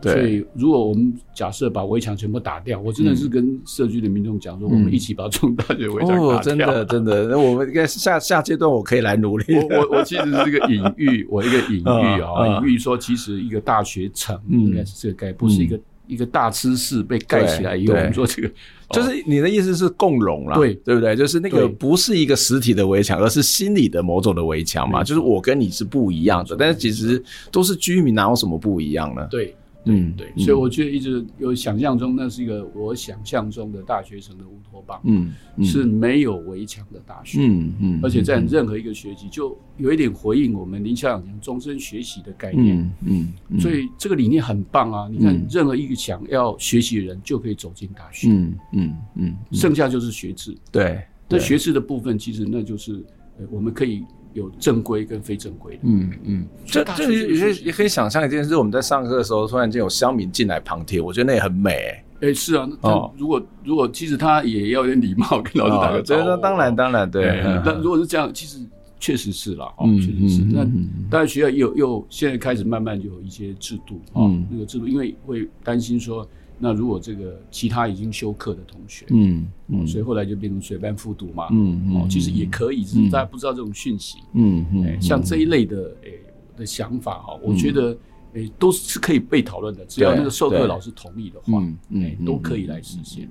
所以，如果我们假设把围墙全部打掉，我真的是跟社区的民众讲说，我们一起把中大学围墙打掉。哦，真的 真的，那我们应该下下阶段我可以来努力。我我我其实是一个隐喻，我一个隐喻啊，隐喻说，其实一个大学城应该是这个概念，不是一个一个大吃室被盖起来以后，我们说这个 就是你的意思是共融了，对对不对？就是那个不是一个实体的围墙，而是心理的某种的围墙嘛。就是我跟你是不一样的，但是其实都是居民，哪有什么不一样呢？对。嗯，对，所以我觉得一直有想象中，那是一个我想象中的大学城的乌托邦，嗯，是没有围墙的大学，嗯嗯，而且在任何一个学期，就有一点回应我们林校长讲终身学习的概念，嗯，所以这个理念很棒啊！你看，任何一个想要学习的人就可以走进大学，嗯嗯嗯，剩下就是学制，对，那学制的部分其实那就是我们可以。有正规跟非正规的，嗯嗯，这这也也可以想象一件事，我们在上课的时候，突然间有乡民进来旁听，我觉得那也很美、欸。哎、欸，是啊，哦，如果如果其实他也要有点礼貌，跟老师打个招呼。那当然当然对。但如果是这样，其实确实是啦，哦，确实是。那当然学校又又现在开始慢慢就有一些制度啊，那个制度，因为会担心说。那如果这个其他已经休课的同学，嗯嗯，所以后来就变成随班复读嘛，嗯嗯，其实也可以，只是大家不知道这种讯息，嗯嗯，像这一类的诶的想法哈，我觉得诶都是可以被讨论的，只要那个授课老师同意的话，嗯，都可以来实现。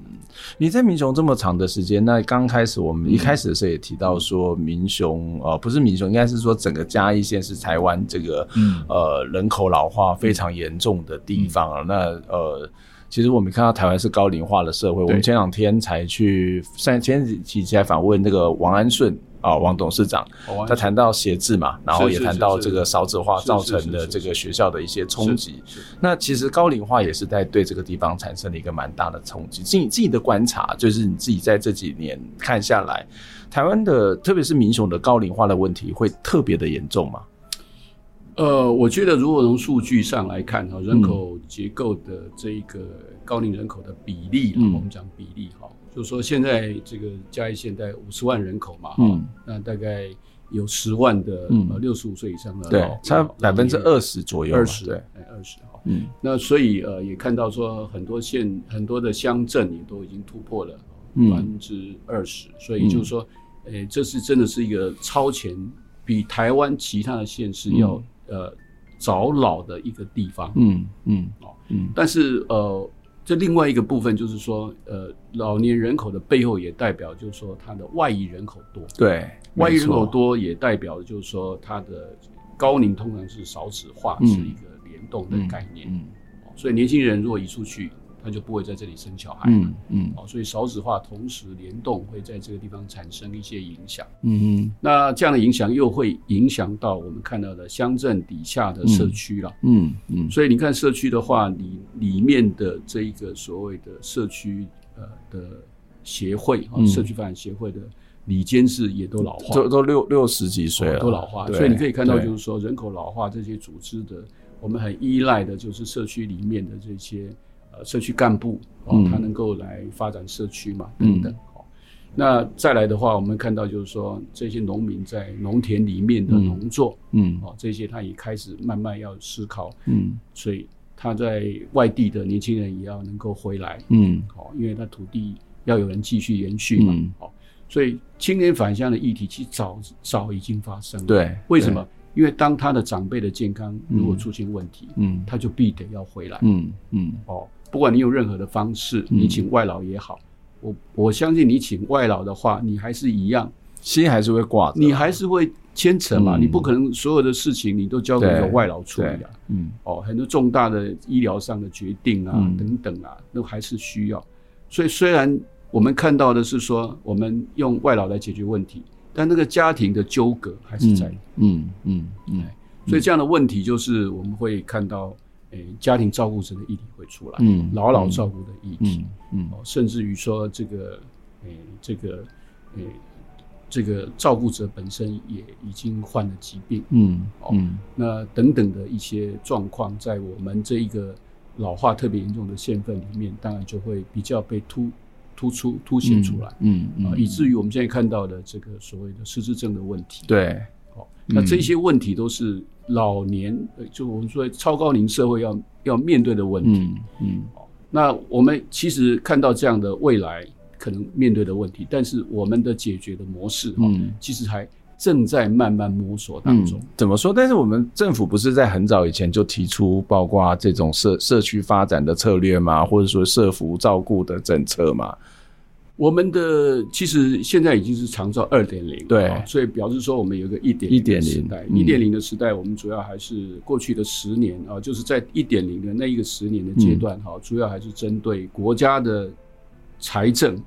你在民雄这么长的时间，那刚开始我们一开始的时候也提到说，民雄呃不是民雄，应该是说整个嘉义县是台湾这个呃人口老化非常严重的地方啊，那呃。其实我们看到台湾是高龄化的社会，我们前两天才去，前前几期来访问那个王安顺啊，王董事长，他谈到写字嘛，然后也谈到这个少子化造成的这个学校的一些冲击。那其实高龄化也是在对这个地方产生了一个蛮大的冲击。自己自己的观察，就是你自己在这几年看下来，台湾的特别是民雄的高龄化的问题会特别的严重吗？呃，我觉得如果从数据上来看哈，人口结构的这一个高龄人口的比例，嗯、我们讲比例哈，就是说现在这个嘉义县在五十万人口嘛，嗯，那大概有十万的呃六十五岁以上的，对，差百分之二十左右，二十对，二十哈，嗯，那所以呃也看到说很多县很多的乡镇也都已经突破了百分之二十，所以就是说，诶，这是真的是一个超前，比台湾其他的县市要。呃，早老的一个地方，嗯嗯哦，嗯，但是呃，这另外一个部分就是说，呃，老年人口的背后也代表，就是说它的外移人口多，对，外移人口多也代表，就是说它的高龄通常是少子化是一个联动的概念，嗯，所以年轻人如果移出去。他就不会在这里生小孩，嗯嗯，哦，所以少子化同时联动会在这个地方产生一些影响，嗯嗯，那这样的影响又会影响到我们看到的乡镇底下的社区了，嗯嗯，所以你看社区的话，里里面的这一个所谓的社区呃的协会啊，社区发展协会的理监事也都老化，都都六六十几岁了，都老化，所以你可以看到就是说人口老化这些组织的，我们很依赖的就是社区里面的这些。呃，社区干部哦，他能够来发展社区嘛，等等。好，那再来的话，我们看到就是说，这些农民在农田里面的农作，嗯，哦，这些他也开始慢慢要思考，嗯，所以他在外地的年轻人也要能够回来，嗯，哦，因为他土地要有人继续延续嘛，哦，所以青年返乡的议题其实早早已经发生了，对，为什么？因为当他的长辈的健康如果出现问题，嗯，他就必得要回来，嗯嗯，哦。不管你有任何的方式，你请外劳也好，我我相信你请外劳的话，你还是一样，心还是会挂的，你还是会牵扯嘛，你不可能所有的事情你都交给外劳处理啊，嗯，哦，很多重大的医疗上的决定啊，等等啊，都还是需要。所以虽然我们看到的是说，我们用外劳来解决问题，但那个家庭的纠葛还是在，嗯嗯嗯，所以这样的问题就是我们会看到。诶，家庭照顾者的议题会出来，嗯，老老照顾的议题，嗯，嗯，甚至于说这个，诶，这个，诶，这个照顾者本身也已经患了疾病，嗯，嗯，那等等的一些状况，在我们这一个老化特别严重的县份里面，当然就会比较被突突出凸显出来，嗯，嗯，啊，以至于我们现在看到的这个所谓的失智症的问题，对。哦那这些问题都是老年，就我们说超高龄社会要要面对的问题。嗯，嗯，那我们其实看到这样的未来可能面对的问题，但是我们的解决的模式，嗯，其实还正在慢慢摸索当中。嗯，怎么说？但是我们政府不是在很早以前就提出，包括这种社社区发展的策略嘛？或者说社服照顾的政策吗？我们的其实现在已经是长照二点零，对，所以表示说我们有个一点一点零时代，一点零的时代，我们主要还是过去的十年啊，就是在一点零的那一个十年的阶段哈，主要还是针对国家的财政，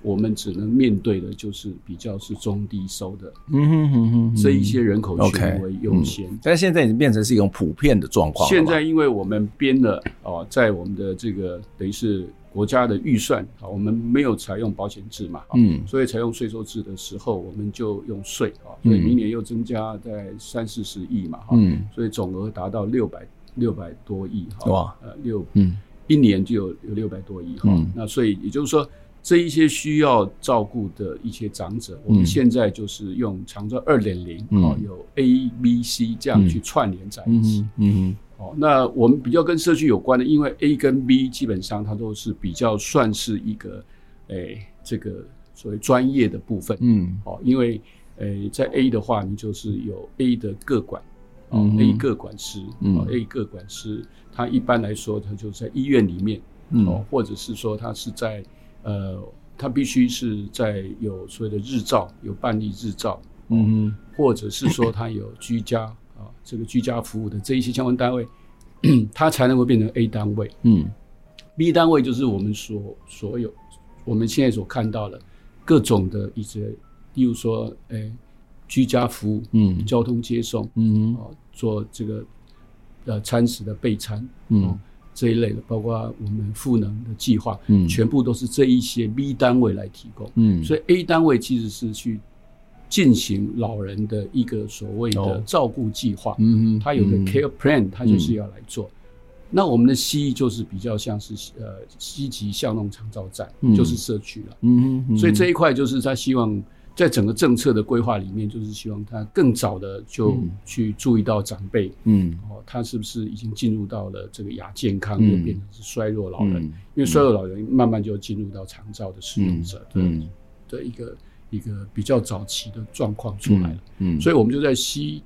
我们只能面对的就是比较是中低收的，嗯哼哼哼，这一些人口群为优先，但现在已经变成是一种普遍的状况。现在因为我们编了哦，在我们的这个等于是。国家的预算啊，我们没有采用保险制嘛，嗯，所以采用税收制的时候，我们就用税啊，所以明年又增加在三四十亿嘛，嗯，所以总额达到六百六百多亿哈，哇，呃六，嗯，一年就有有六百多亿哈，那所以也就是说，这一些需要照顾的一些长者，我们现在就是用长照二点零啊，有 A、B、C 这样去串联在一起，嗯。哦，那我们比较跟社区有关的，因为 A 跟 B 基本上它都是比较算是一个，诶、欸，这个所谓专业的部分，嗯，哦，因为，诶、欸，在 A 的话，你就是有 A 的个管，哦、嗯、，A 个管师，嗯、哦、，A 个管师，他一般来说，他就在医院里面，嗯、哦，或者是说他是在，呃，他必须是在有所谓的日照，有办理日照，哦、嗯，或者是说他有居家。这个居家服务的这一些相关单位，它才能够变成 A 单位。嗯，B 单位就是我们所所有我们现在所看到的各种的一些，例如说，哎，居家服务，嗯，交通接送，嗯，哦，做这个呃餐食的备餐，嗯，这一类的，包括我们赋能的计划，嗯，全部都是这一些 B 单位来提供。嗯，所以 A 单位其实是去。进行老人的一个所谓的照顾计划，嗯嗯，他有个 care plan，他就是要来做。那我们的西医就是比较像是呃积极巷弄长照站，就是社区了，嗯嗯，所以这一块就是他希望在整个政策的规划里面，就是希望他更早的就去注意到长辈，嗯，哦，他是不是已经进入到了这个亚健康，又变成是衰弱老人，因为衰弱老人慢慢就进入到长照的使用者的的一个。一个比较早期的状况出来了，嗯，嗯，所以我们就在西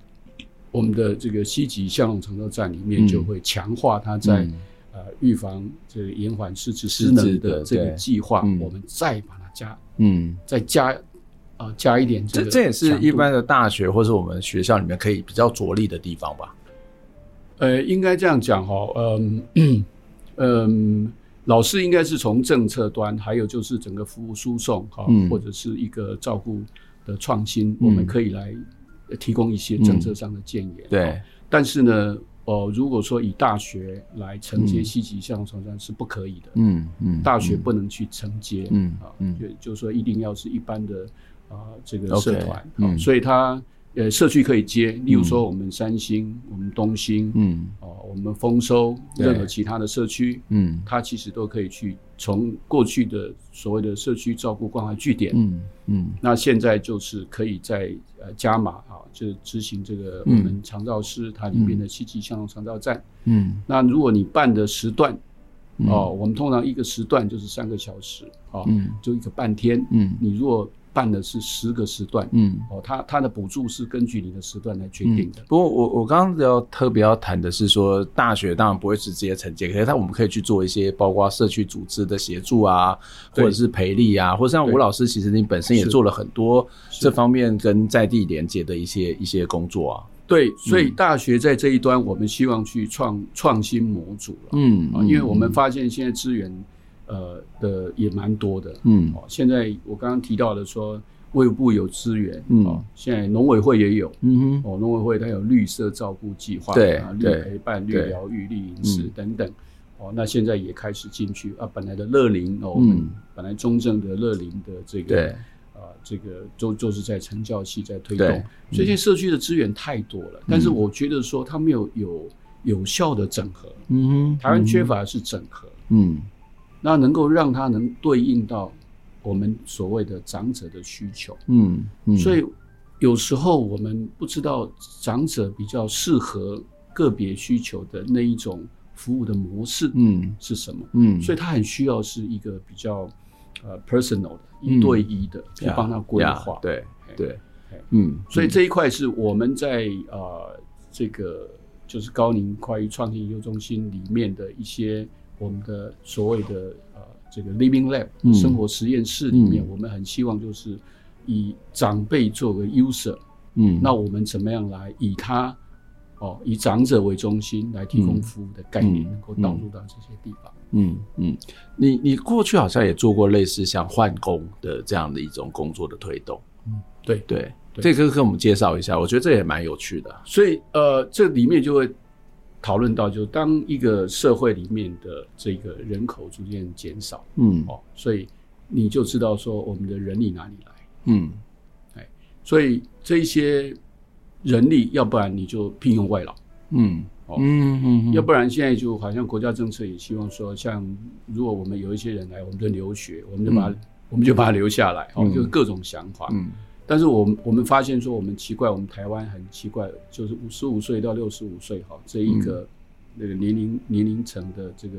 我们的这个西级向荣长照站里面，就会强化它在、嗯、呃预防这个延缓失智失能的这个计划，嗯、我们再把它加，嗯，再加啊、呃、加一点这个，这这也是一般的大学或是我们学校里面可以比较着力的地方吧？呃，应该这样讲哈，嗯嗯。嗯老师应该是从政策端，还有就是整个服务输送哈，嗯、或者是一个照顾的创新，嗯、我们可以来提供一些政策上的建议。对，但是呢，哦，如果说以大学来承接西级巷弄长照站是不可以的。嗯嗯，大学不能去承接。嗯啊，就就说一定要是一般的啊这个社团。嗯，所以他。呃，社区可以接，例如说我们三星、嗯、我们东兴，嗯，哦，我们丰收，任何其他的社区，嗯，它其实都可以去从过去的所谓的社区照顾关怀据点，嗯嗯，那现在就是可以在呃加码啊，就执行这个我们长照师它里面的七级巷弄长照站，嗯，那如果你办的时段，哦，我们通常一个时段就是三个小时，啊，嗯，就一个半天，嗯，你如果办的是十个时段，嗯，哦，他他的补助是根据你的时段来决定的。嗯、不过我我刚刚要特别要谈的是说，大学当然不会是直接承接，可是他我们可以去做一些包括社区组织的协助啊，或者是培力啊，或者像吴老师，其实你本身也做了很多这方面跟在地连接的一些一些工作啊。对，所以大学在这一端，我们希望去创创新模组了，嗯，啊，因为我们发现现在资源。呃的也蛮多的，嗯，哦，现在我刚刚提到的说，卫部有资源，嗯，哦，现在农委会也有，嗯哼，哦，农委会它有绿色照顾计划，对啊，绿陪伴、绿疗愈、绿饮食等等，哦，那现在也开始进去啊，本来的乐龄哦，我们本来中正的乐龄的这个，对，啊，这个都就是在成教系在推动，所以现在社区的资源太多了，但是我觉得说它没有有有效的整合，嗯哼，台湾缺乏的是整合，嗯。那能够让它能对应到我们所谓的长者的需求，嗯，嗯，所以有时候我们不知道长者比较适合个别需求的那一种服务的模式，嗯，是什么？嗯，所以他很需要是一个比较呃 personal 的一对一的去帮他规划。对对，对。嗯，所以这一块是我们在呃这个就是高龄跨域创新研究中心里面的一些我们的所谓的呃这个 living lab、嗯、生活实验室里面，我们很希望就是。以长辈作为 user，嗯，那我们怎么样来以他哦，以长者为中心来提供服务的概念，能够导入到这些地方。嗯嗯，你你过去好像也做过类似像换工的这样的一种工作的推动。嗯，对对，这个跟我们介绍一下，我觉得这也蛮有趣的。所以呃，这里面就会讨论到，就当一个社会里面的这个人口逐渐减少，嗯，哦，所以你就知道说我们的人力哪里来。嗯，哎，所以这些人力，要不然你就聘用外劳，嗯，哦，嗯嗯，要不然现在就好像国家政策也希望说，像如果我们有一些人来，我们就留学，我们就把我们就把他留下来，哦，就是各种想法，嗯，但是我们我们发现说，我们奇怪，我们台湾很奇怪，就是五十五岁到六十五岁，哈，这一个那个年龄年龄层的这个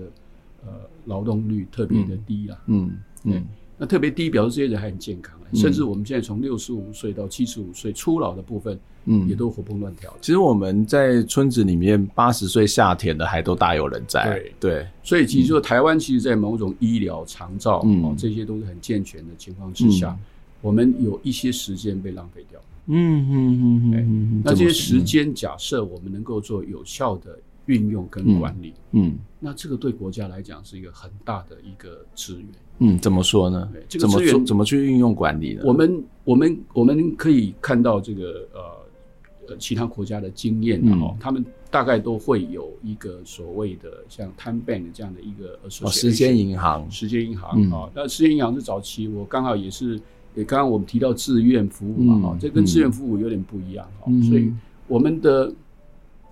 呃劳动率特别的低啊，嗯嗯。那特别低，表示这些人还很健康，嗯、甚至我们现在从六十五岁到七十五岁初老的部分，嗯，也都活蹦乱跳。其实我们在村子里面，八十岁下田的还都大有人在。对。对，所以其实说台湾，其实，在某种医疗、长照，嗯、哦，这些都是很健全的情况之下，嗯、我们有一些时间被浪费掉。嗯嗯嗯嗯，那这些时间，假设我们能够做有效的运用跟管理，嗯，嗯那这个对国家来讲是一个很大的一个资源。嗯，怎么说呢？这个资源怎么去运用管理呢？我们我们我们可以看到这个呃呃其他国家的经验，然后、嗯、他们大概都会有一个所谓的像 Time Bank 这样的一个哦时间银行，时间银行啊。那、嗯、时间银行是早期我刚好也是，也刚刚我们提到志愿服务嘛，哈、嗯，这跟志愿服务有点不一样，哈、所以我们的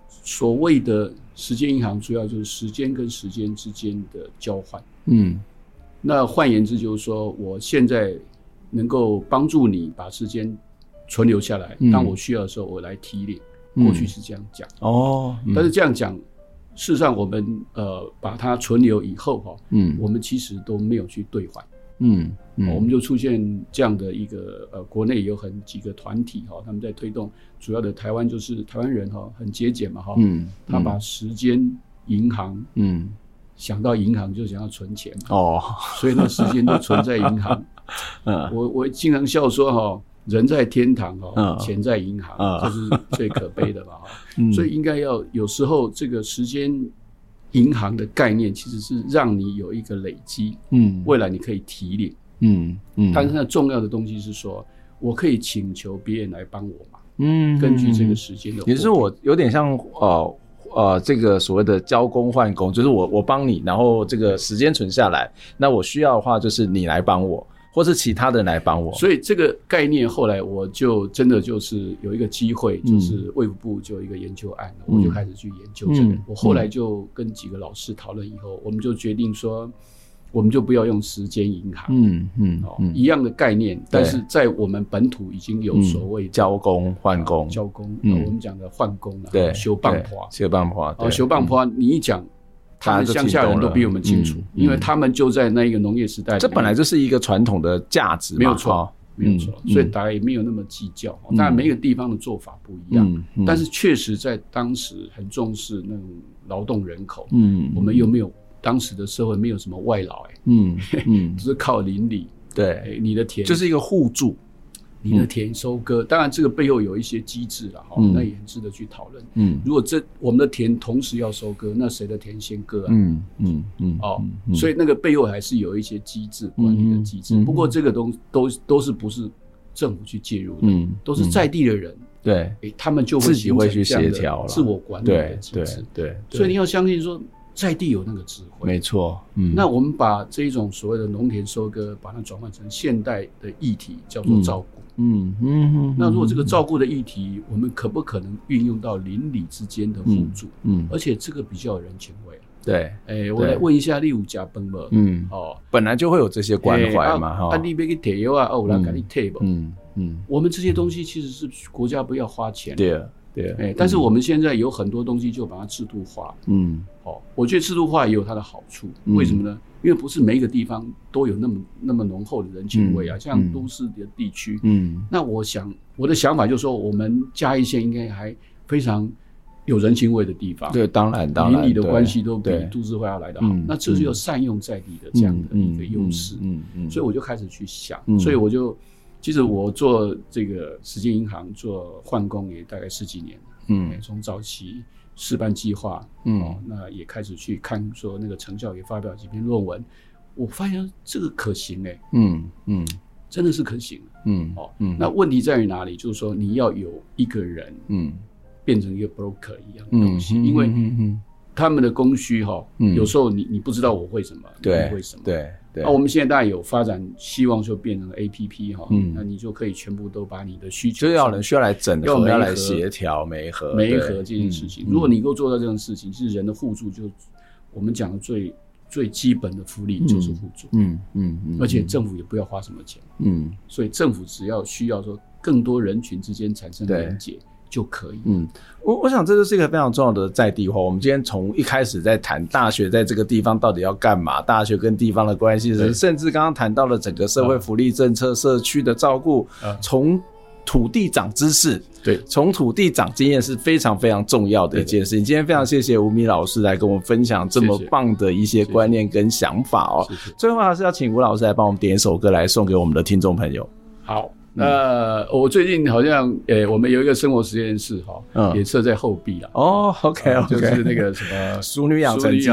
所谓的时间银行，主要就是时间跟时间之间的交换，嗯。那换言之，就是说，我现在能够帮助你把时间存留下来，当我需要的时候，我来提领。过去是这样讲哦，但是这样讲，事实上我们呃把它存留以后哈，嗯，我们其实都没有去兑换，嗯，我们就出现这样的一个呃，国内有很几个团体哈，他们在推动，主要的台湾就是台湾人哈，很节俭嘛哈，嗯，他把时间银行，嗯。想到银行就想要存钱，哦，所以那时间都存在银行。嗯，我我经常笑说哈，人在天堂哈，钱在银行，这是最可悲的吧哈。所以应该要有时候这个时间银行的概念其实是让你有一个累积，嗯，未来你可以提领，嗯嗯。但是那重要的东西是说，我可以请求别人来帮我嘛，嗯，根据这个时间的，也是我有点像呃。呃，这个所谓的交工换工，就是我我帮你，然后这个时间存下来，那我需要的话就是你来帮我，或是其他的人来帮我。所以这个概念后来我就真的就是有一个机会，就是卫福部就有一个研究案，嗯、我就开始去研究这个。嗯、我后来就跟几个老师讨论以后，我们就决定说。我们就不要用时间银行，嗯嗯，哦，一样的概念，但是在我们本土已经有所谓交工换工，交工，我们讲的换工啊，对，修棒花，修棒花，哦，修棒花，你一讲，他们乡下人都比我们清楚，因为他们就在那一个农业时代，这本来就是一个传统的价值，没有错，没有错，所以大家也没有那么计较，当然每个地方的做法不一样，但是确实在当时很重视那种劳动人口，嗯，我们又没有。当时的社会没有什么外劳，哎，嗯嗯，只是靠邻里，对，你的田。就是一个互助，你的田收割，当然这个背后有一些机制了哈，那也很值得去讨论。嗯，如果这我们的田同时要收割，那谁的田先割啊？嗯嗯嗯，哦，所以那个背后还是有一些机制管理的机制。不过这个东都都是不是政府去介入的，都是在地的人，对，他们就会自己会去协调了，自我管理的机制，对，所以你要相信说。在地有那个智慧，没错。嗯，那我们把这一种所谓的农田收割，把它转换成现代的议题，叫做照顾。嗯嗯嗯。那如果这个照顾的议题，我们可不可能运用到邻里之间的互助？嗯，而且这个比较有人情味。对，哎，我来问一下，你有加崩吗？嗯，哦，本来就会有这些关怀嘛，哈。啊，你别给贴油啊，哦，我来给你退吧。嗯嗯，我们这些东西其实是国家不要花钱。对啊，对啊。哎，但是我们现在有很多东西就把它制度化。嗯，哦，我觉得制度化也有它的好处。为什么呢？因为不是每一个地方都有那么那么浓厚的人情味啊，像都市的地区。嗯，那我想我的想法就是说，我们嘉义县应该还非常。有人情味的地方，对，当然，当然，邻里的关系都比都市化要来得好。那这是有善用在地的这样的一个优势，嗯嗯，所以我就开始去想，所以我就，其实我做这个时间银行做换工也大概十几年了，嗯，从早期示范计划，嗯，那也开始去看说那个成效，也发表几篇论文，我发现这个可行诶，嗯嗯，真的是可行，嗯。哦，嗯，那问题在于哪里？就是说你要有一个人，嗯。变成一个 broker 一样的东西，因为他们的供需哈，有时候你你不知道我会什么，对，会什么，对对。那我们现在当然有发展，希望就变成 APP 哈，那你就可以全部都把你的需求，就要人需要来整合，要来协调，媒合，媒合这件事情。如果你能够做到这种事情，其实人的互助就我们讲的最最基本的福利就是互助，嗯嗯嗯，而且政府也不要花什么钱，嗯，所以政府只要需要说更多人群之间产生连结。就可以。嗯，我我想这就是一个非常重要的在地化。我们今天从一开始在谈大学在这个地方到底要干嘛，大学跟地方的关系，甚至刚刚谈到了整个社会福利政策、啊、社区的照顾，从土地长知识，对，从土地长经验是非常非常重要的一件事情。今天非常谢谢吴米老师来跟我们分享这么棒的一些观念跟想法哦。最后还是要请吴老师来帮我们点一首歌来送给我们的听众朋友。好。那我最近好像，诶，我们有一个生活实验室哈，也设在后壁了。哦，OK，就是那个什么《熟女养成记》。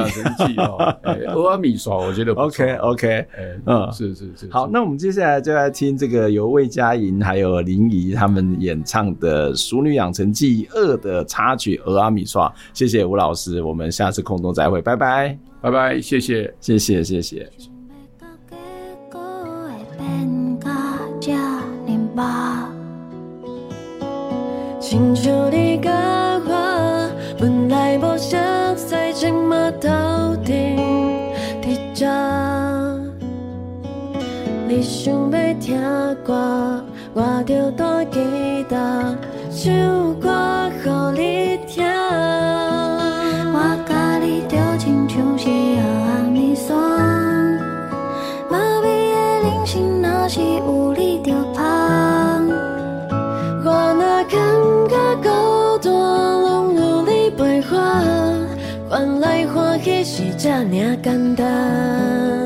哦，欧阿米耍，我觉得 OK，OK，嗯，是是是。好，那我们接下来就来听这个由魏佳莹还有林怡他们演唱的《熟女养成记二》的插曲《欧阿米耍》。谢谢吴老师，我们下次空中再会，拜拜，拜拜，谢谢，谢谢，谢谢。吧亲像你甲我，本来无熟悉，这么斗阵在这。你想要听歌，我就弹吉他，唱歌给你听。我甲你就亲像是欧阿米耍，麻痹的人生若是有这，你简单。